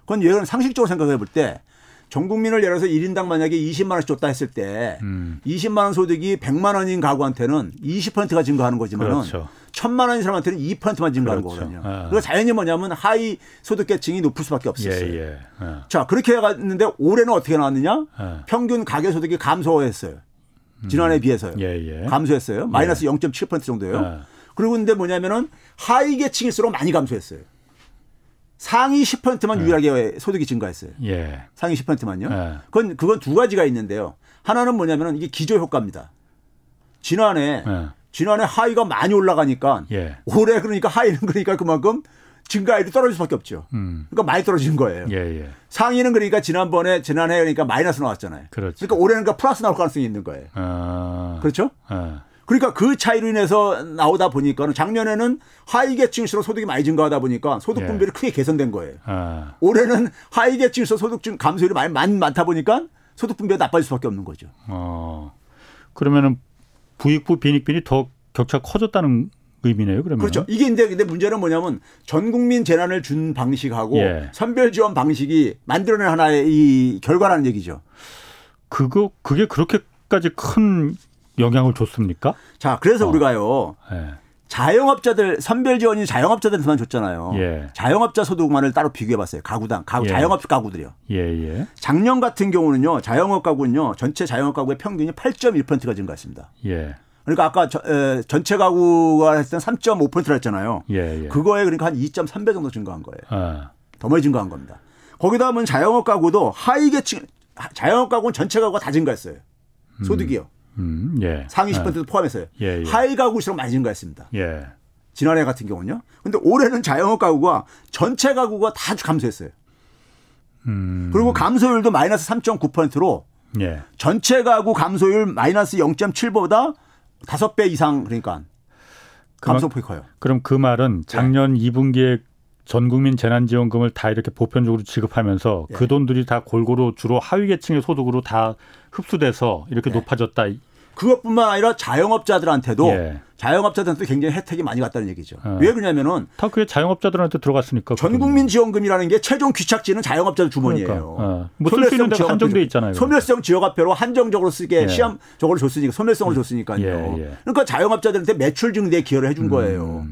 그건 예를 상식적으로 생각해 볼 때 전 국민을 예를 들어서 1인당 만약에 20만 원씩 줬다 했을 때 음. 20만 원 소득이 100만 원인 가구한테는 20%가 증가하는 거지만은 그렇죠. 1000만 원인 사람한테는 2%만 증가하는 그렇죠. 거거든요. 아. 그래서 자연히 뭐냐면 하위 소득 계층이 높을 수밖에 없었어요. 예, 예. 아. 자, 그렇게 해갔는데 올해는 어떻게 나왔느냐? 아. 평균 가계 소득이 감소했어요. 지난해에 음. 비해서요. 예, 예. 감소했어요. 마이너스 예. 0.7% 정도예요. 그리고 근데 뭐냐면은 하위 계층일수록 많이 감소했어요. 상위 10%만 네. 유일하게 소득이 증가했어요. 예. 상위 10%만요. 예. 그건 그건 두 가지가 있는데요. 하나는 뭐냐면은 이게 기저 효과입니다. 지난해 예. 지난해 하위가 많이 올라가니까 예. 올해 그러니까 하위는 그러니까 그만큼 증가율이 떨어질 수밖에 없죠. 음. 그러니까 많이 떨어진 거예요. 예, 예. 상위는 그러니까 지난번에 지난해 그러니까 마이너스 나왔잖아요. 그렇죠. 그러니까 올해는 그러니까 플러스 나올 가능성이 있는 거예요. 아. 그렇죠? 아. 그러니까 그 차이로 인해서 나오다 보니까 작년에는 하위 계층일수록 소득이 많이 증가하다 보니까 소득 예. 분배를 예. 크게 개선된 거예요. 아. 올해는 하위 계층일수록 소득 증 감소율이 많이, 많이 많다 보니까 소득 분배가 나빠질 수밖에 없는 거죠. 어. 그러면은 부익부 빈익빈이 더 격차가 커졌다는 의미네요. 그러면 그렇죠. 이게 근데, 근데 문제는 뭐냐면 전 국민 재난을 준 방식하고 예. 선별 지원 방식이 만들어낸 하나의 이 결과라는 얘기죠. 그거 그게 그렇게까지 큰 영향을 줬습니까? 자, 그래서 어. 우리가요. 예. 자영업자들 선별 지원이 자영업자들한테만 줬잖아요. 예. 자영업자 소득만을 따로 비교해 봤어요. 가구당 가구 예. 자영업 가구들이요. 예, 예. 작년 같은 경우는요. 자영업 가구는요. 전체 자영업 가구의 평균이 8.1%가 증가했습니다. 예. 그러니까 아까 저, 에, 전체 가구가 했을 때 3.5%라 했잖아요. 예, 예. 그거에 그러니까 한 2.3배 정도 증가한 거예요. 아. 더 많이 증가한 겁니다. 거기다 보면 자영업 가구도 하위 계층 자영업 가구는 전체 가구가 다 증가했어요. 소득이요. 음. 음, 예. 상위 10%도 예. 포함해서요. 예, 예. 하위 가구일수록 많이 증가했습니다. 예. 지난해 같은 경우는요. 근데 올해는 자영업 가구가 전체 가구가 다 감소했어요. 음. 그리고 감소율도 마이너스 3.9%로 예. 전체 가구 감소율 마이너스 0.7보다 5배 이상 그러니까 감소폭이 커요. 그럼 그 말은 작년 네. 2분기에 전 국민 재난지원금을 다 이렇게 보편적으로 지급하면서 예. 그 돈들이 다 골고루 주로 하위 계층의 소득으로 다 흡수돼서 이렇게 예. 높아졌다 그것뿐만 아니라 자영업자들한테도 예. 자영업자들한테 굉장히 혜택이 많이 갔다는 얘기죠. 어. 왜 그러냐면은 다 그게 자영업자들한테 들어갔으니까. 전국민 지원금이라는 게 최종 귀착지는 자영업자들 주머니예요. 그러니까. 어. 뭐쓸수 있는 데가 한정돼 있잖아요. 소멸성 지역화폐로 한정적으로 쓰게 예. 시험적으로 줬으니까 소멸성을 음. 줬으니까요. 예, 예. 그러니까 자영업자들한테 매출 증대에 기여를 해준 음. 거예요.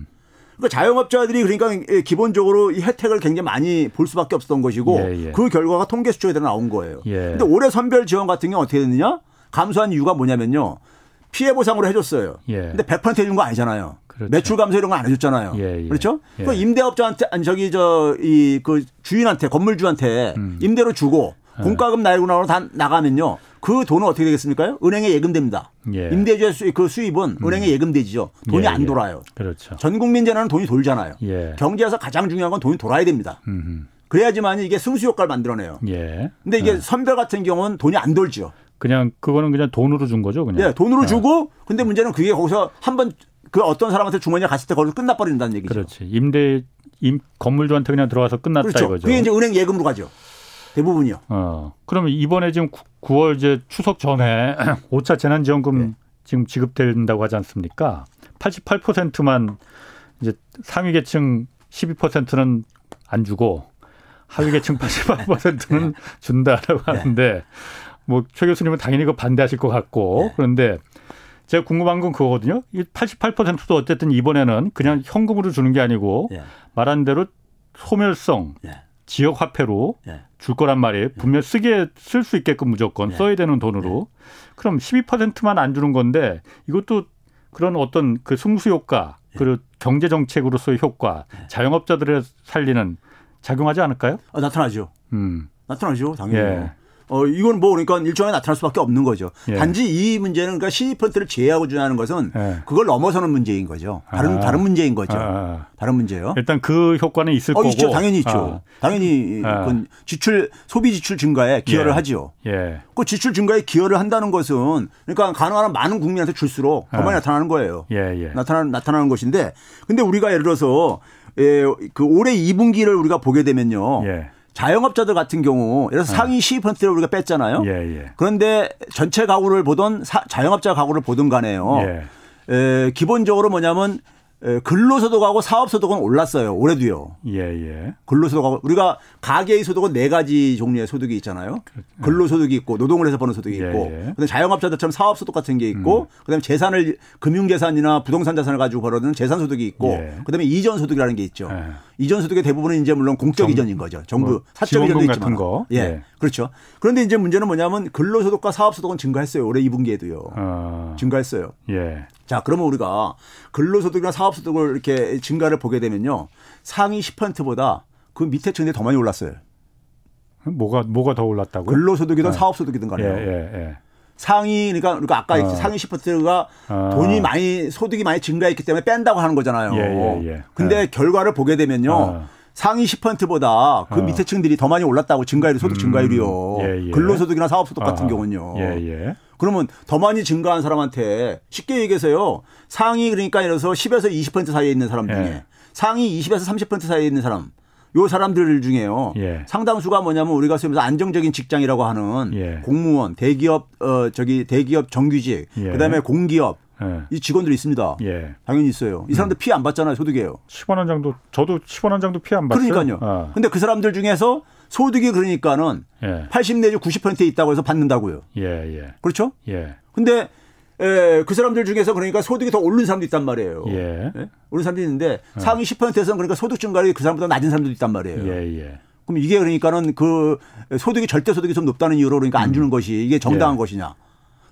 그러니까 자영업자들이 그러니까 기본적으로 이 혜택을 굉장히 많이 볼 수밖에 없었던 것이고 예, 예. 그 결과가 통계 수치에 나온 거예요. 그런데 올해 선별 지원 같은 경우 어떻게 됐느냐? 감소한 이유가 뭐냐면요. 피해 보상으로 해줬어요. 예. 근데 100% 해준 거 아니잖아요. 그렇죠. 매출 감소 이런 거 안 해줬잖아요. 예, 예. 그렇죠? 예. 그 임대업자한테 아니 저기 저 이 그 주인한테 건물주한테 음. 임대로 주고 예. 공과금 나르고 나로 다 나가면요. 그 돈은 어떻게 되겠습니까? 은행에 예금됩니다. 예. 임대주의 수, 그 수입은 음. 은행에 예금되지요. 돈이 예, 안 돌아요. 그렇죠. 전 국민 재난은 돈이 돌잖아요. 경제에서 가장 중요한 건 돈이 돌아야 됩니다. 음흠. 그래야지만 이게 승수 효과를 만들어내요. 예. 근데 이게 선별 같은 경우는 돈이 안 돌죠. 그냥 그거는 그냥 돈으로 준 거죠, 그냥. 네, 돈으로 네. 주고 근데 문제는 그게 거기서 한 번 그 어떤 사람한테 주머니에 갔을 때 거기서 끝나버린다는 얘기죠. 그렇지. 임대 임 건물주한테 그냥 들어와서 끝났다 그렇죠. 이거죠. 그게 이제 은행 예금으로 가죠. 대부분이요. 어. 그러면 이번에 지금 9월 이제 추석 전에 5차 재난지원금 네. 지금 지급된다고 하지 않습니까? 88%만 이제 상위 계층 12%는 안 주고 하위 계층 88%는 네. 준다라고 네. 하는데 뭐 최 교수님은 당연히 그 반대하실 것 같고 네. 그런데 제가 궁금한 건 그거거든요. 이 88%도 어쨌든 이번에는 그냥 현금으로 주는 게 아니고 네. 말한 대로 소멸성 네. 지역 화폐로 네. 줄 거란 말이에요. 네. 분명 쓰게 쓸 수 있게끔 무조건 네. 써야 되는 돈으로. 그럼 12%만 안 주는 건데 이것도 그런 어떤 그 승수 효과 그리고 경제 정책으로서의 효과 자영업자들을 살리는 작용하지 않을까요? 아, 나타나죠. 음. 나타나죠, 당연히. 예. 어, 이건 뭐 그러니까 일종의 나타날 수밖에 없는 거죠. 예. 단지 이 문제는 그러니까 12%를 제외하고 주냐는 것은 예. 그걸 넘어서는 문제인 거죠. 다른 아. 다른 문제인 거죠. 아. 다른 문제요. 일단 그 효과는 있을 어, 거고. 있죠. 당연히 있죠. 아. 당연히 아. 그 지출 소비 지출 증가에 기여를 예. 하죠. 예. 그 지출 증가에 기여를 한다는 것은 그러니까 가능한 많은 국민한테 줄수록 더 많이 아. 나타나는 거예요. 예, 예. 나타나는 나타나는 것인데 근데 우리가 예를 들어서 예, 그 올해 2분기를 우리가 보게 되면요. 예. 자영업자들 같은 경우 예를 들어서 네. 상위 12%를 우리가 뺐잖아요. 예, 예. 그런데 전체 가구를 보던 사, 자영업자 가구를 보든 간에요. 예. 에, 기본적으로 뭐냐면 근로소득하고 사업소득은 올랐어요. 올해도요. 예, 예. 근로소득하고 우리가 가계의 소득은 네 가지 종류의 소득이 있잖아요. 그렇죠. 근로소득이 있고 노동을 해서 버는 소득이 예, 있고 예, 그다음에 자영업자들처럼 사업소득 같은 게 있고 음. 그다음에 재산을 금융 재산이나 부동산 자산을 가지고 벌어들는 재산 소득이 있고 예. 그다음에 이전 소득이라는 게 있죠. 예. 이전 소득의 대부분은 이제 물론 공적 정, 이전인 거죠. 정부 뭐, 사적 이전도 있지만. 거. 예. 예. 그렇죠. 그런데 이제 문제는 뭐냐면 근로소득과 사업소득은 증가했어요. 올해 2분기에도요. 어. 증가했어요. 예. 자, 그러면 우리가 근로소득이나 사업소득을 이렇게 증가를 보게 되면요. 상위 10%보다 그 밑에 층들이 더 많이 올랐어요. 뭐가 뭐가 더 올랐다고? 근로소득이든 네. 사업소득이든 간에요. 예, 예, 예. 상위 그러니까 그러니까 아까 어. 상위 10%가 어. 돈이 많이 소득이 많이 증가했기 때문에 뺀다고 하는 거잖아요. 예, 예, 예. 근데 예. 결과를 보게 되면요. 어. 상위 10%보다 그 어. 밑에 층들이 더 많이 올랐다고 증가율 소득 음. 증가율이요. 예, 예. 근로소득이나 사업소득 같은 경우는요. 그러면 더 많이 증가한 사람한테 쉽게 얘기해서요. 상위 그러니까 예를 들어서 10에서 20% 사이에 있는 사람 중에 상위 20에서 30% 사이에 있는 사람 요 사람들 중에요. 예. 상당수가 뭐냐면 우리가 쓰면서 안정적인 직장이라고 하는 예. 공무원, 대기업 어 저기 대기업 정규직, 예. 그다음에 공기업 예. 이 직원들이 있습니다. 예. 당연히 있어요. 이 사람들 음. 피해 안 받잖아요, 소득이에요. 10원 한 장도 저도 10원 한 장도 피해 안 받어요. 그러니까요. 아. 근데 그 사람들 중에서 소득이 그러니까는 예. 80 내지 90%에 있다고 해서 받는다고요. 예, 예. 그렇죠? 예. 근데 에, 그 사람들 중에서 그러니까 소득이 더 오른 사람도 있단 말이에요. 예. 예? 오른 사람도 있는데 어. 상위 10%에서는 그러니까 소득 증가율이 그 사람보다 낮은 사람도 있단 말이에요. 예, 예. 그럼 이게 그러니까는 그 소득이 절대 소득이 좀 높다는 이유로 그러니까 안 음. 주는 것이 이게 정당한 예. 것이냐.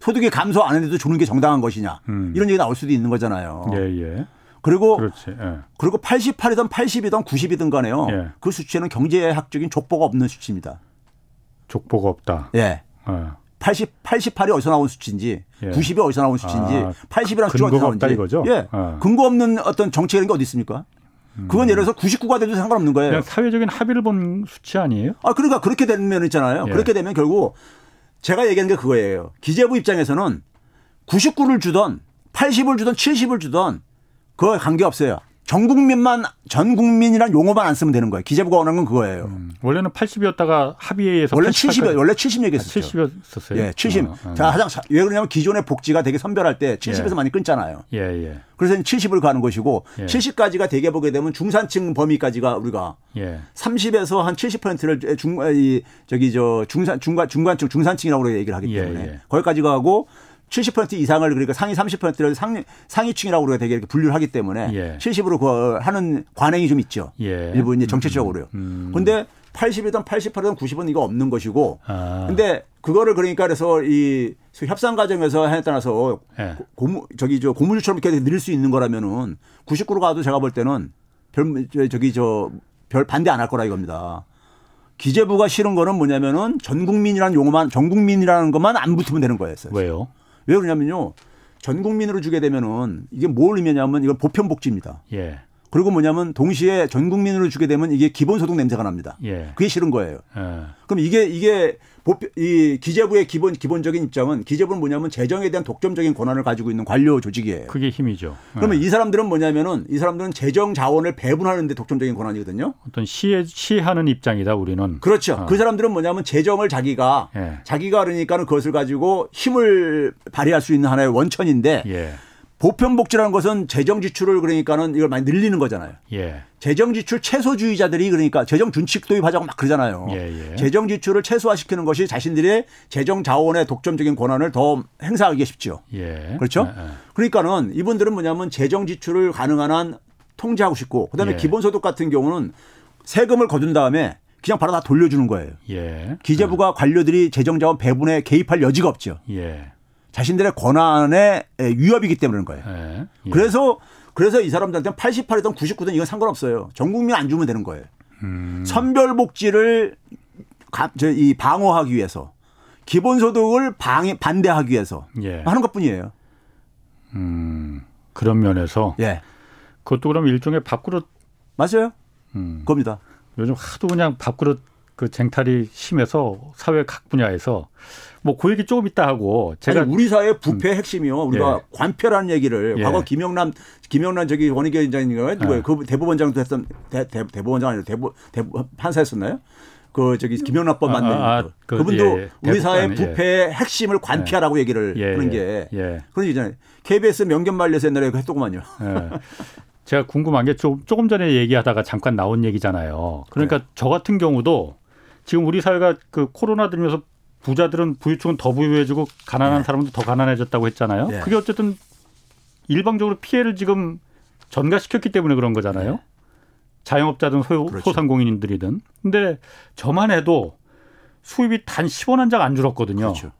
소득이 감소 안 했는데도 주는 게 정당한 것이냐. 음. 이런 얘기 나올 수도 있는 거잖아요. 예, 예. 그리고 그렇지, 예. 그리고 88이든 80이든 90이든 간에요. 예. 그 수치에는 경제학적인 족보가 없는 수치입니다. 족보가 없다. 예. 어. 80, 88이 어디서 나온 수치인지, 예. 90이 어디서 나온 수치인지, 아, 80이라는 수치가 어디서 나온지. 이거죠? 예. 아. 근거 없는 어떤 정책이라는 게 어디 있습니까? 그건 예를 들어서 99가 돼도 상관없는 거예요. 사회적인 합의를 본 수치 아니에요? 아, 그러니까 그렇게 되면 있잖아요. 예. 그렇게 되면 결국 제가 얘기하는 게 그거예요. 기재부 입장에서는 99를 주던 80을 주던 70을 주던 그거 관계 없어요. 전 국민만 전 국민이란 용어만 안 쓰면 되는 거예요. 기재부가 원하는 건 그거예요. 음. 원래는 80이었다가 합의에 의해서 원래 70이 원래 70 얘기했었죠. 70이었어요. 예, 70. 어, 어. 자, 가장 왜 그러냐면 기존의 복지가 되게 선별할 때 70에서 예. 많이 끊잖아요. 예, 예. 그래서 70을 가는 것이고 예. 70까지가 되게 보게 되면 중산층 범위까지가 우리가 예. 30에서 한 70%를 중 이 저기 저 중산 중간 중간층 중산층이라고 얘기를 하기 예, 때문에 예, 거기까지 가고 70% 이상을 그러니까 상위 30%를 상위 상위층이라고 우리가 되게 이렇게 분류를 하기 때문에 예. 70으로 그 하는 관행이 좀 있죠. 예. 일부 이제 정책적으로요. 음. 음. 근데 80이든 88이든 90은 이거 없는 것이고. 아. 근데 그거를 그러니까 그래서 이 협상 과정에서 해에 따라서 예. 고무 저기 저 고무줄처럼 이렇게 늘릴 수 있는 거라면은 99로 가도 제가 볼 때는 별 저기 저 별 반대 안 할 거라 이겁니다. 기재부가 싫은 거는 뭐냐면은 전 국민이라는 용어만 전 국민이라는 것만 안 붙으면 되는 거였어요. 왜요? 왜 그러냐면요. 전 국민으로 주게 되면은 이게 뭘 의미냐면 이건 보편 복지입니다. 예. 그리고 뭐냐면 동시에 전 국민으로 주게 되면 이게 기본소득 냄새가 납니다. 예. 그게 싫은 거예요. 예. 그럼 이게 이게 이 기재부의 기본 기본적인 입장은 기재부는 뭐냐면 재정에 대한 독점적인 권한을 가지고 있는 관료 조직이에요. 그게 힘이죠. 그러면 네. 이 사람들은 뭐냐면은 이 사람들은 재정 자원을 배분하는데 독점적인 권한이거든요. 어떤 시해 시하는 입장이다 우리는. 그렇죠. 어. 그 사람들은 뭐냐면 재정을 자기가 예. 자기가 그러니까는 그것을 가지고 힘을 발휘할 수 있는 하나의 원천인데. 예. 보편복지라는 것은 재정 지출을 그러니까는 이걸 많이 늘리는 거잖아요. 예. 재정 지출 최소주의자들이 그러니까 재정 준칙 도입하자고 막 그러잖아요. 예, 예. 재정 지출을 최소화시키는 것이 자신들의 재정 자원의 독점적인 권한을 더 행사하기 쉽죠. 예. 그렇죠? 예, 예. 그러니까는 이분들은 뭐냐면 재정 지출을 가능한 한 통제하고 싶고 그다음에 예. 기본소득 같은 경우는 세금을 거둔 다음에 그냥 바로 다 돌려주는 거예요. 기재부가 관료들이 재정 자원 배분에 개입할 여지가 없죠. 자신들의 권한의 위협이기 때문인 거예요. 네. 예. 그래서 그래서 이 사람들한테는 88이든 99든 이건 상관없어요. 전 국민 안 주면 되는 거예요. 음. 선별복지를 이 방어하기 위해서 기본소득을 방해 반대하기 위해서 예. 하는 것뿐이에요. 음. 그런 면에서 예. 그것도 그럼 일종의 밥그릇 맞아요. 음. 겁니다. 요즘 하도 그냥 밥그릇 그 쟁탈이 심해서 사회 각 분야에서 뭐 그 얘기 조금 있다 하고 제가 아니, 우리 사회 부패 음. 핵심이요. 우리가 예. 관표라는 얘기를 예. 과거 김영남 김영남 저기 원희계 위원장인가요? 누구예요? 예. 그 대법원장도 했던 대, 대, 대법원장 아니라 대법 대법 판사였었나요? 그 저기 김영란법 아, 만든 아, 아, 그, 그분도 예, 우리 사회 예. 부패의 핵심을 관피하라고 얘기를 예, 하는 게 그런 얘기잖아요. KBS 명견 말려서 옛날에 했더구만요. 제가 궁금한 게 좀, 조금 전에 얘기하다가 잠깐 나온 얘기잖아요. 그러니까 네. 저 같은 경우도 지금 우리 사회가 그 코로나 들면서 부자들은 부유층은 더 부유해지고 가난한 네. 사람도 더 가난해졌다고 했잖아요. 네. 그게 어쨌든 일방적으로 피해를 지금 전가시켰기 때문에 그런 거잖아요. 네. 자영업자든 소, 그렇죠. 소상공인들이든. 근데 저만 해도 수입이 단 10원 한 장 안 줄었거든요. 그렇죠.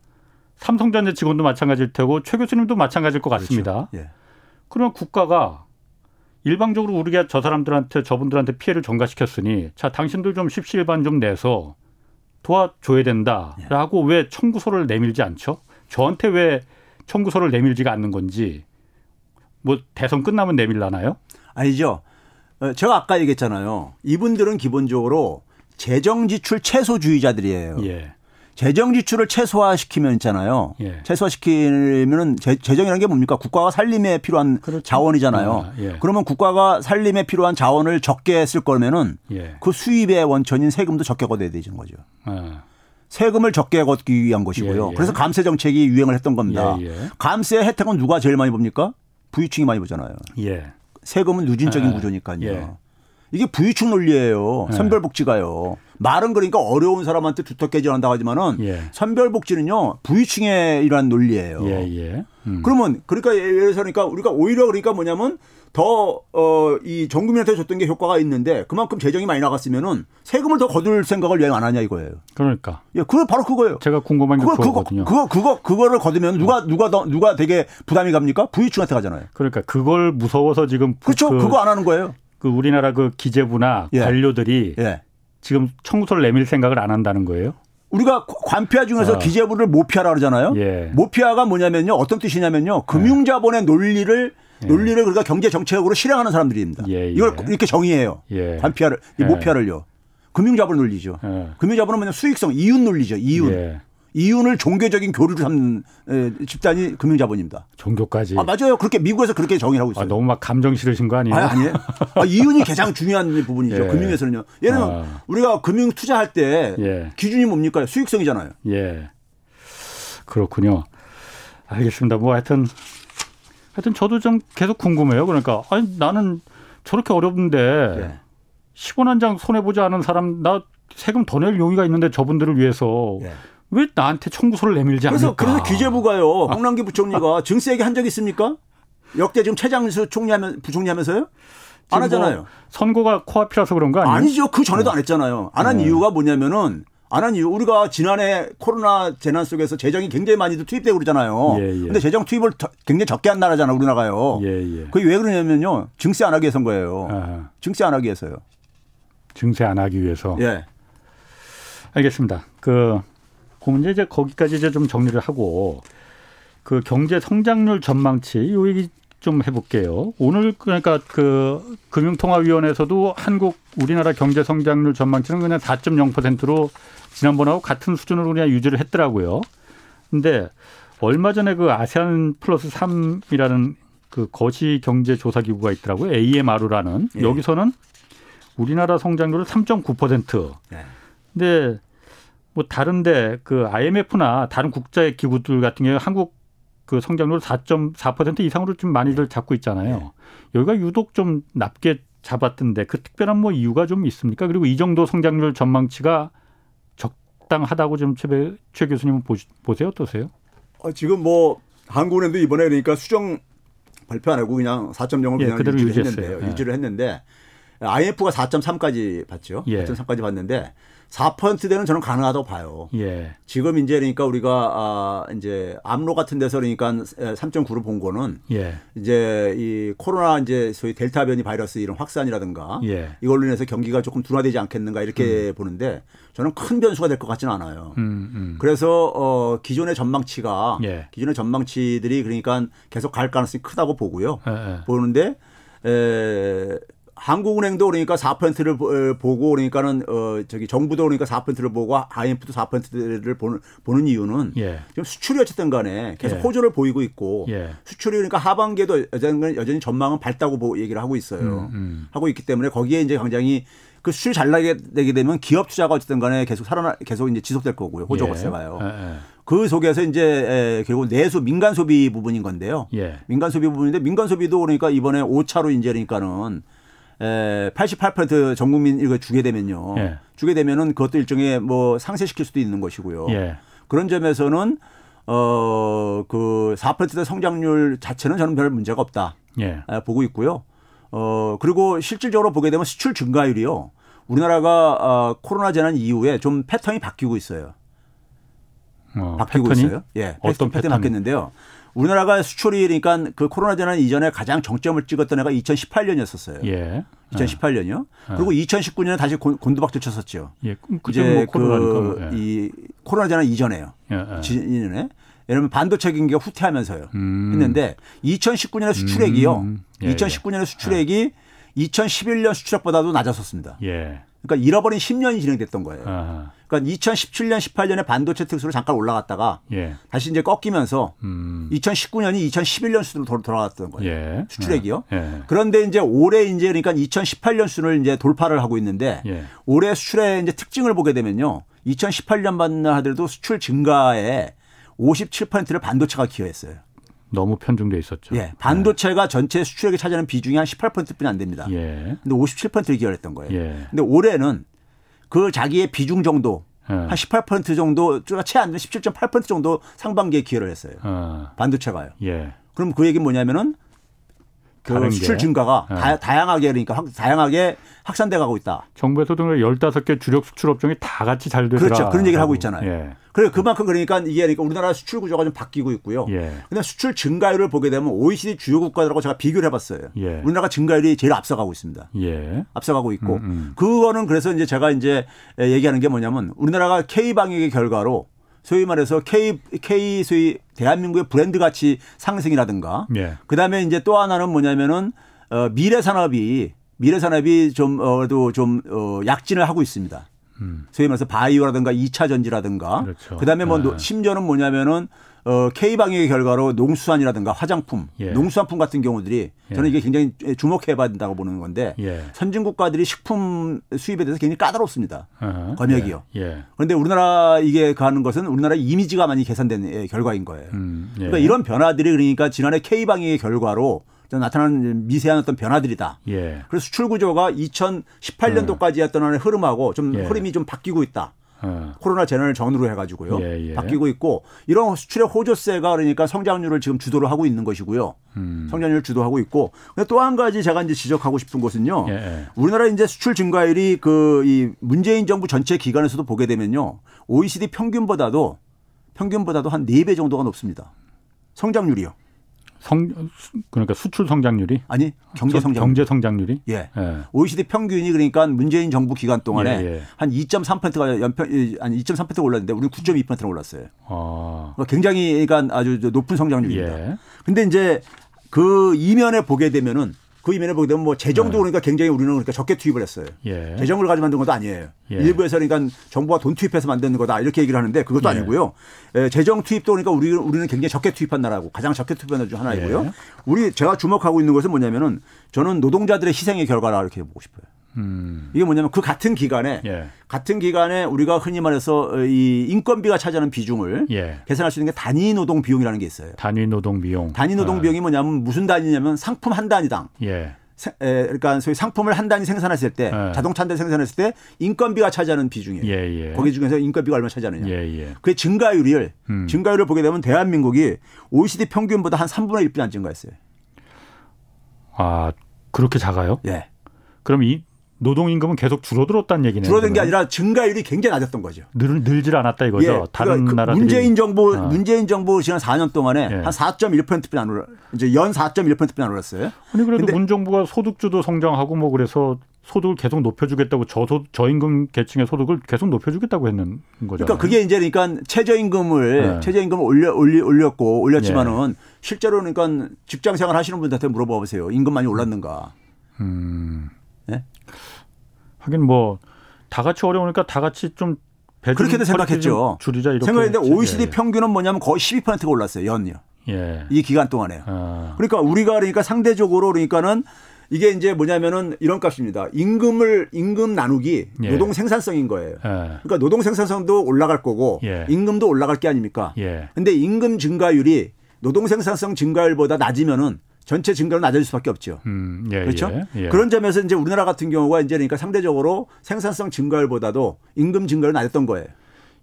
삼성전자 직원도 마찬가지일 테고 최 교수님도 마찬가지일 것 그렇죠. 같습니다. 그렇죠. 예. 그러면 국가가 일방적으로 우리가 저 사람들한테 저분들한테 피해를 전가시켰으니 자 당신들 좀 십시일반 좀 내서 도와줘야 된다라고 왜 청구서를 내밀지 않죠? 저한테 왜 청구서를 내밀지가 않는 건지 뭐 대선 끝나면 내밀라나요? 아니죠. 어, 제가 아까 얘기했잖아요. 이분들은 기본적으로 재정 지출 최소주의자들이에요. 예. 재정 지출을 최소화시키면 있잖아요. 예. 최소화시키면은 재, 정이라는 게 뭡니까? 국가가 살림에 필요한 그렇죠. 자원이잖아요. 아, 예. 그러면 국가가 살림에 필요한 자원을 적게 쓸 거면은 예. 그 수입의 원천인 세금도 적게 걷어야 되는 거죠. 아. 세금을 적게 걷기 위한 것이고요. 예, 예. 그래서 감세 정책이 유행을 했던 겁니다. 예, 감세 혜택은 누가 제일 많이 봅니까? 부유층이 많이 보잖아요. 세금은 누진적인 아, 구조니까요. 이게 부유층 논리예요. 선별복지가요. 말은 그러니까 어려운 사람한테 두텁게 지원한다고 하지만은 예. 선별복지는요 부유층의 이러한 논리예요. 예, 예. 음. 그러면 그러니까 예를 들어서 그러니까 우리가 오히려 그러니까 뭐냐면 더어이 전국민한테 줬던 게 효과가 있는데 그만큼 재정이 많이 나갔으면은 세금을 더 거둘 생각을 왜 안 하냐 이거예요. 그러니까. 예, 그거 바로 그거예요. 제가 궁금한 게 그거, 그거거든요. 그거 그거 그거를 거두면 누가 누가 더 누가 되게 부담이 갑니까? 부유층한테 가잖아요. 그러니까 그걸 무서워서 지금 그렇죠. 그, 그거 안 하는 거예요. 그 우리나라 그 기재부나 예. 관료들이 예. 지금 청구서를 내밀 생각을 안 한다는 거예요? 우리가 관피아 중에서 어. 기재부를 모피아라 그러잖아요. 예. 모피아가 뭐냐면요. 어떤 뜻이냐면요. 금융자본의 논리를 예. 논리를 그러니까 경제 정책으로 실행하는 사람들입니다. 예, 예. 이걸 이렇게 정의해요. 예. 관피아를 예. 모피아를요. 금융자본 논리죠. 금융자본은 뭐냐 수익성 이윤 논리죠. 이윤. 이윤을 종교적인 교류를 삼는 집단이 금융자본입니다. 종교까지. 아 맞아요. 그렇게 미국에서 그렇게 정의하고 있어요. 아, 너무 막 감정 실으신 거 아니에요? 아, 아니에요. 아, 이윤이 가장 중요한 부분이죠. 예. 금융에서는요. 예를 들면 아. 우리가 금융 투자할 때 예. 기준이 뭡니까? 수익성이잖아요. 예. 그렇군요. 알겠습니다. 뭐 하여튼 하여튼 저도 좀 계속 궁금해요. 그러니까 아니 나는 저렇게 어렵는데 예. 10원 한 장 손해 보지 않은 사람 나 세금 더 낼 용의가 있는데 저분들을 위해서 예. 왜 나한테 청구서를 내밀지 그래서, 않을까? 그래서 규제부가요. 홍남기 부총리가 증세에게 한적 있습니까? 역대 지금 최장수 총리하면 부총리하면서요? 안뭐 하잖아요. 뭐 선거가 코앞이라서 그런 거 아니에요? 아니죠. 그 전에도 안 했잖아요. 안한 네. 이유가 뭐냐면은 안 한 이유 우리가 지난해 코로나 재난 속에서 재정이 굉장히 많이 투입되고 그러잖아요. 예, 예. 근데 재정 투입을 굉장히 적게 한 나라잖아 우리나라가요. 예, 예. 그게 왜 그러냐면요. 증세 안 하기 위해서인 거예요. 아하. 증세 안 하기 위해서요. 증세 안 하기 위해서. 예. 알겠습니다. 그, 그 문제 이제 거기까지 이제 좀 정리를 하고 그 경제 성장률 전망치 요 얘기 좀 해볼게요. 오늘 그러니까 그 금융통화위원회에서도 한국 우리나라 경제 성장률 전망치는 그냥 4.0%로 지난번하고 같은 수준으로 그냥 유지를 했더라고요. 근데 얼마 전에 그 아세안 플러스 3이라는 그 거시 경제 조사 기구가 있더라고요. AMR라는 예. 여기서는 우리나라 성장률은 3.9%. 예. 근데 뭐 다른데 그 IMF나 다른 국제 기구들 같은 경우 한국 그 성장률 4.4% 이상으로 좀 많이들 잡고 있잖아요. 네. 여기가 유독 좀 낮게 잡았던데 그 특별한 뭐 이유가 좀 있습니까? 그리고 이 정도 성장률 전망치가 적당하다고 좀 최, 최 교수님은 보세요 어떠세요? 어, 지금 뭐 한국은행도 이번에 그러니까 수정 발표 안 하고 그냥 4.0을 예, 그냥 그대로 유지를 했는데요. 예. 유지를 했는데 IMF가 4.3까지 봤죠. 예. 4.3까지 봤는데 4%대는 저는 가능하다고 봐요. 예. 지금 이제 그러니까 우리가 아 이제 암로 같은 데서 그러니까 3.9를 본 거는 예. 이제 이 코로나 이제 소위 델타 변이 바이러스 이런 확산이라든가 예. 이걸로 인해서 경기가 조금 둔화되지 않겠는가 이렇게 음. 보는데 저는 큰 변수가 될 것 같지는 않아요. 음, 음. 그래서 어 기존의 전망치가 예. 기존의 전망치들이 그러니까 계속 갈 가능성이 크다고 보고요. 예, 예. 보는데 에 한국은행도 그러니까 4%를 보고 그러니까는 어 저기 정부도 그러니까 4%를 보고 IMF도 4%를 보는 보는 이유는 예. 지금 수출이 어쨌든 간에 계속 예. 호조를 보이고 있고 예. 수출이 그러니까 하반기에도 여전히, 여전히 전망은 밝다고 보 얘기를 하고 있어요. 음, 음. 하고 있기 때문에 거기에 이제 굉장히 그 수출 잘 나게 되게 되면 기업 투자가 어쨌든 간에 계속 살아나 계속 이제 지속될 거고요. 호조 가세가요. 예. 예, 예. 그 속에서 이제 에, 결국 내수 민간 소비 부분인 건데요. 예. 민간 소비 부분인데 민간 소비도 그러니까 이번에 5차로 이제 그러니까는 에 88%전 국민 이거 주게 되면요. 예. 주게 되면은 그것도 일종의 뭐 상쇄시킬 수도 있는 것이고요. 예. 그런 점에서는 어그 4%대 성장률 자체는 저는 별 문제가 없다. 예. 보고 있고요. 어 그리고 실질적으로 보게 되면 수출 증가율이요. 우리나라가 어, 코로나 재난 이후에 좀 패턴이 바뀌고 있어요. 어, 바뀌고 패턴이? 있어요. 예. 어떤 패턴이 바뀌었는데요. 우리나라가 수출이 그러니까 그 코로나 재난 이전에 가장 정점을 찍었던 해가 2018년이었었어요. 예. 2018년이요. 예. 그리고 2019년에 다시 곤두박질 쳤었죠. 예. 이제 뭐, 그이 예. 코로나 재난 이전에요. 예. 예. 지난해. 예를 들면 반도체 경기가 후퇴하면서요. 음. 했는데 2019년에 수출액이요. 음. 예. 2019년에 수출액이 2011년 수출액보다도 낮았었습니다. 예. 그러니까 잃어버린 10년이 진행됐던 거예요. 아하. 그러니까 2017년, 18년에 반도체 특수로 잠깐 올라갔다가 예. 다시 이제 꺾이면서 음. 2019년이 2011년 수준으로 돌아갔던 거예요. 예. 수출액이요. 예. 그런데 이제 올해 이제 그러니까 2018년 수준을 이제 돌파를 하고 있는데 예. 올해 수출의 이제 특징을 보게 되면요. 2018년만 하더라도 수출 증가에 57%를 반도체가 기여했어요. 너무 편중돼 있었죠. 예. 반도체가 네. 전체 수출액에 차지하는 비중이 한 18%뿐이 안 됩니다. 예. 근데 57%를 기여했던 거예요. 예. 근데 올해는 그 자기의 비중 정도 예. 한18% 정도 채안 되는 17.8% 정도 상반기에 기여를 했어요. 어. 반도체가요. 예. 그럼 그 얘기는 뭐냐면은 그 수출 증가가 네. 다, 양하게 그러니까 확, 다양하게 확산돼 가고 있다. 정부에서도 15개 주력 수출 업종이 다 같이 잘 되더라. 그렇죠. 그런 얘기를 하고 있잖아요. 예. 그래 그만큼 그러니까 이게 그러니까 우리나라 수출 구조가 좀 바뀌고 있고요. 예. 근데 수출 증가율을 보게 되면 OECD 주요 국가들하고 제가 비교를 해 봤어요. 예. 우리나라가 증가율이 제일 앞서가고 있습니다. 예. 앞서가고 있고 음, 음. 그거는 그래서 이제 제가 이제 얘기하는 게 뭐냐면 우리나라가 K 방역의 결과로 소위 말해서 K K 소위 대한민국의 브랜드 가치 상승이라든가 예. 그다음에 이제 또 하나는 뭐냐면은 어 미래 산업이 미래 산업이 좀 어도 좀 어, 약진을 하고 있습니다. 음. 소위 말해서 바이오라든가 2차 전지라든가 그렇죠. 그다음에 뭐 네. 심지어는 뭐냐면은 어, K방역의 결과로 농수산이라든가 화장품, 예. 농수산품 같은 경우들이 예. 저는 이게 굉장히 주목해 봐야 된다고 보는 건데 예. 선진 국가들이 식품 수입에 대해서 굉장히 까다롭습니다. 어허. 검역이요. 예. 예. 그런데 우리나라 이게 가는 것은 우리나라 이미지가 많이 개선된 예, 결과인 거예요. 음. 그러니까 이런 변화들이 그러니까 지난해 K방역의 결과로 나타나는 미세한 어떤 변화들이다. 예. 그래서 수출 구조가 2018년도까지였던 흐름하고 좀 흐름이 좀 바뀌고 있다. 어. 코로나 재난을 전후로 해가지고요. 예, 예. 바뀌고 있고 이런 수출의 호조세가 그러니까 성장률을 지금 주도를 하고 있는 것이고요. 음. 성장률을 주도하고 있고 또한 가지 제가 이제 지적하고 싶은 것은요. 예, 예. 우리나라 이제 수출 증가율이 그 이 문재인 정부 전체 기간에서도 보게 되면요. OECD 평균보다도 평균보다도 한 네 배 정도가 높습니다. 성장률이요. 성 그러니까 수출 성장률이 아니 경제 성장 경제 성장률이 예. 예. OECD 평균이 그러니까 문재인 정부 기간 동안에 예, 예. 한 2.3%가 연평 한 2.3%가 올랐는데 우리는 9.2%가 올랐어요. 아. 그러니까 굉장히 그러니까 아주 높은 성장률입니다. 예. 근데 이제 그 이면에 보게 되면은 그 이면에 보게 되면 뭐 재정도 네. 그러니까 굉장히 우리는 그러니까 적게 투입을 했어요. 예. 재정을 가지고 만든 것도 아니에요. 예. 일부에서 그러니까 정부가 돈 투입해서 만드는 거다 이렇게 얘기를 하는데 그것도 예. 아니고요. 예, 재정 투입도 그러니까 우리 우리는 굉장히 적게 투입한 나라고 가장 적게 투입한 나라 중 하나이고요. 예. 우리 제가 주목하고 있는 것은 뭐냐면은 저는 노동자들의 희생의 결과라 이렇게 보고 싶어요. 음. 이게 뭐냐면 그 같은 기간에 예. 같은 기간에 우리가 흔히 말해서 이 인건비가 차지하는 비중을 예. 계산할 수 있는 게 단위 노동 비용이라는 게 있어요. 단위 노동 비용. 단위 노동 아. 비용이 뭐냐면 무슨 단위냐면 상품 한 단위당. 예. 에, 그러니까 소위 상품을 한 단위 생산했을 때 예. 자동차 한대 생산했을 때 인건비가 차지하는 비중이에요. 예, 예. 거기 중에서 인건비가 얼마 차지하느냐. 예, 예. 그 증가율을 음. 증가율을 보게 되면 대한민국이 OECD 평균보다 한 3분의 1분 안 증가했어요. 아 그렇게 작아요? 예. 그럼 이 노동임금은 계속 줄어들었다는 얘기네요. 줄어든 게 아니라 증가율이 굉장히 낮았던 거죠. 늘, 늘질 않았다 이거죠. 예, 다른 그 나라들이. 문재인 정부, 어. 문재인 정부 지난 4년 동안에 예. 한 4.1%뿐이 안 올라, 이제 연 4.1%뿐이 안 올랐어요. 아니 그래도 문 정부가 소득주도 성장하고 뭐 그래서 소득을 계속 높여주겠다고 저소 저임금 계층의 소득을 계속 높여주겠다고 했는 거죠. 그러니까 그게 이제 그러니까 최저임금을 네. 최저임금을 올려 올리, 올렸고 올렸지만은 네. 실제로 그러니까 직장 생활 하시는 분들한테 물어봐 보세요. 임금 많이 올랐는가? 음. 네? 하긴 뭐 다 같이 어려우니까 다 같이 좀 그렇게도 생각했죠. 줄이자 이렇게 생각했는데 OECD 예. 평균은 뭐냐면 거의 12%가 올랐어요 연이요. 예. 이 기간 동안에. 아. 그러니까 우리가 그러니까 상대적으로 그러니까는 이게 이제 뭐냐면은 이런 값입니다. 임금을 임금 나누기 예. 노동 생산성인 거예요. 예. 그러니까 노동 생산성도 올라갈 거고 예. 임금도 올라갈 게 아닙니까? 예. 근데 임금 증가율이 노동 생산성 증가율보다 낮으면은 전체 증가는 낮아질 수밖에 없죠. 음, 예, 그렇죠? 예, 예. 그런 점에서 이제 우리나라 같은 경우가 이제 그러니까 상대적으로 생산성 증가율보다도 임금 증가율이 낮았던 거예요.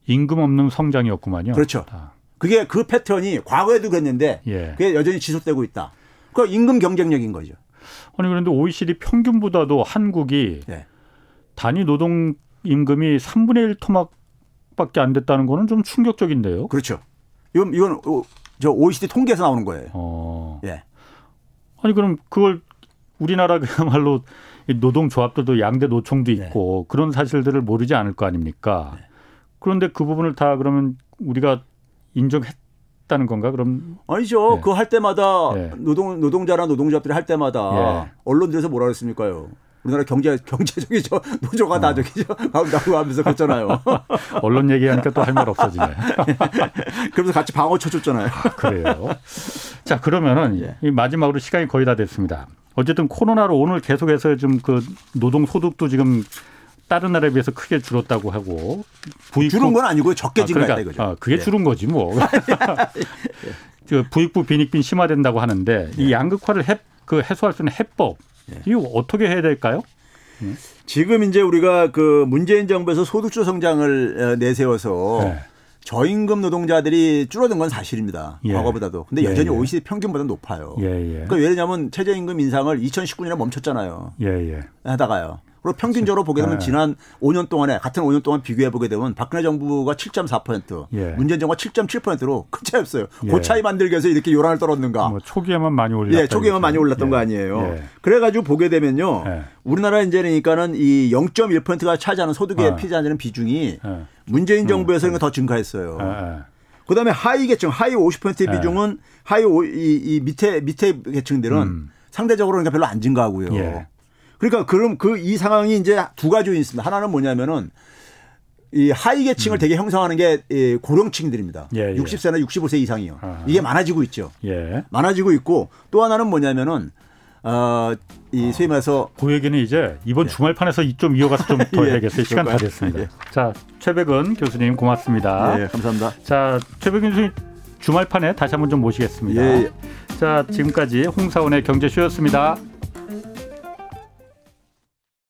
임금 없는 성장이었구만요. 그렇죠. 다. 그게 그 패턴이 과거에도 그랬는데 예. 그게 여전히 지속되고 있다. 그 임금 경쟁력인 거죠. 아니 그런데 OECD 평균보다도 한국이 예. 단위 노동 임금이 3분의 1 토막밖에 안 됐다는 거는 좀 충격적인데요. 그렇죠. 이건 이건 저 OECD 통계에서 나오는 거예요. 어. 예. 아니 그럼 그걸 우리나라 그야말로 노동조합들도 양대 노총도 네. 있고 네. 그런 사실들을 모르지 않을 거 아닙니까? 네. 그런데 그 부분을 다 그러면 우리가 인정했다는 건가? 그럼 아니죠. 네. 그거 할 때마다 네. 노동 노동자나 노동조합들이 할 때마다 예. 언론들에서 뭐라 그랬습니까요? 우리나라 경제 경제적이 죠 노조가 어. 다 저기죠 나오고 하면서 그랬잖아요. 언론 얘기하니까 또 할 말 없어지네. 그래서 같이 방어 쳐줬잖아요. 아, 그래요. 자 그러면은 예. 이 마지막으로 시간이 거의 다 됐습니다. 어쨌든 코로나로 오늘 계속해서 좀 그 노동 소득도 지금 다른 나라에 비해서 크게 줄었다고 하고 부익부 줄은 건 아니고 적게 증가했다 아, 그러니까, 이거죠. 아, 그게 예. 줄은 거지 뭐. 그 부익부 빈익빈 심화된다고 하는데 이 예. 양극화를 해, 그 해소할 수 있는 해법 예. 이거 어떻게 해야 될까요? 지금 이제 우리가 그 문재인 정부에서 소득주 성장을 어, 내세워서 네. 저임금 노동자들이 줄어든 건 사실입니다. 예. 과거보다도. 근데 예, 여전히 예, OECD 평균보다 높아요. 예, 예. 그러니까 왜냐하면 최저임금 인상을 2019년에 멈췄잖아요. 예, 예. 하다가요. 그리고 평균적으로 보게 되면 네. 지난 5년 동안에 같은 5년 동안 비교해 보게 되면 박근혜 정부가 7.4% 예. 문재인 정부가 7.7%로 큰 차이 없어요. 그 예. 그 차이 만들기 위해서 이렇게 요란을 떨었는가. 뭐 초기에만 많이 올렸다. 예, 초기에만 많이 올랐던 예. 거 아니에요. 예. 그래가지고 보게 되면요. 예. 우리나라 이제 그러니까는 이 0.1%가 차지하는 소득의 어. 피자하는 비중이 예. 문재인 정부에서는 음. 더 증가했어요. 그다음에 하위 계층, 하위 50%의 비중은 하위 이, 이 밑에 밑에 계층들은 음. 상대적으로 그러니까 별로 안 증가하고요. 그러니까 그럼 그 이 상황이 이제 두 가지 요인이 있습니다. 하나는 뭐냐면은 이 하위 계층을 음. 되게 형성하는 게 고령층들입니다. 예, 예. 60세나 65세 이상이요. 아하. 이게 많아지고 있죠. 예. 많아지고 있고 또 하나는 뭐냐면은 어, 이 소위 말해서 그 얘기는 이제 이번 예. 주말판에서 좀 이어가서 좀 더 해야겠어요. 시간 다 됐습니다. 예. 자, 최백은 교수님 고맙습니다. 예, 감사합니다. 자, 최백은 교수님 주말판에 다시 한번 좀 모시겠습니다. 예. 자, 지금까지 홍사원의 경제쇼였습니다.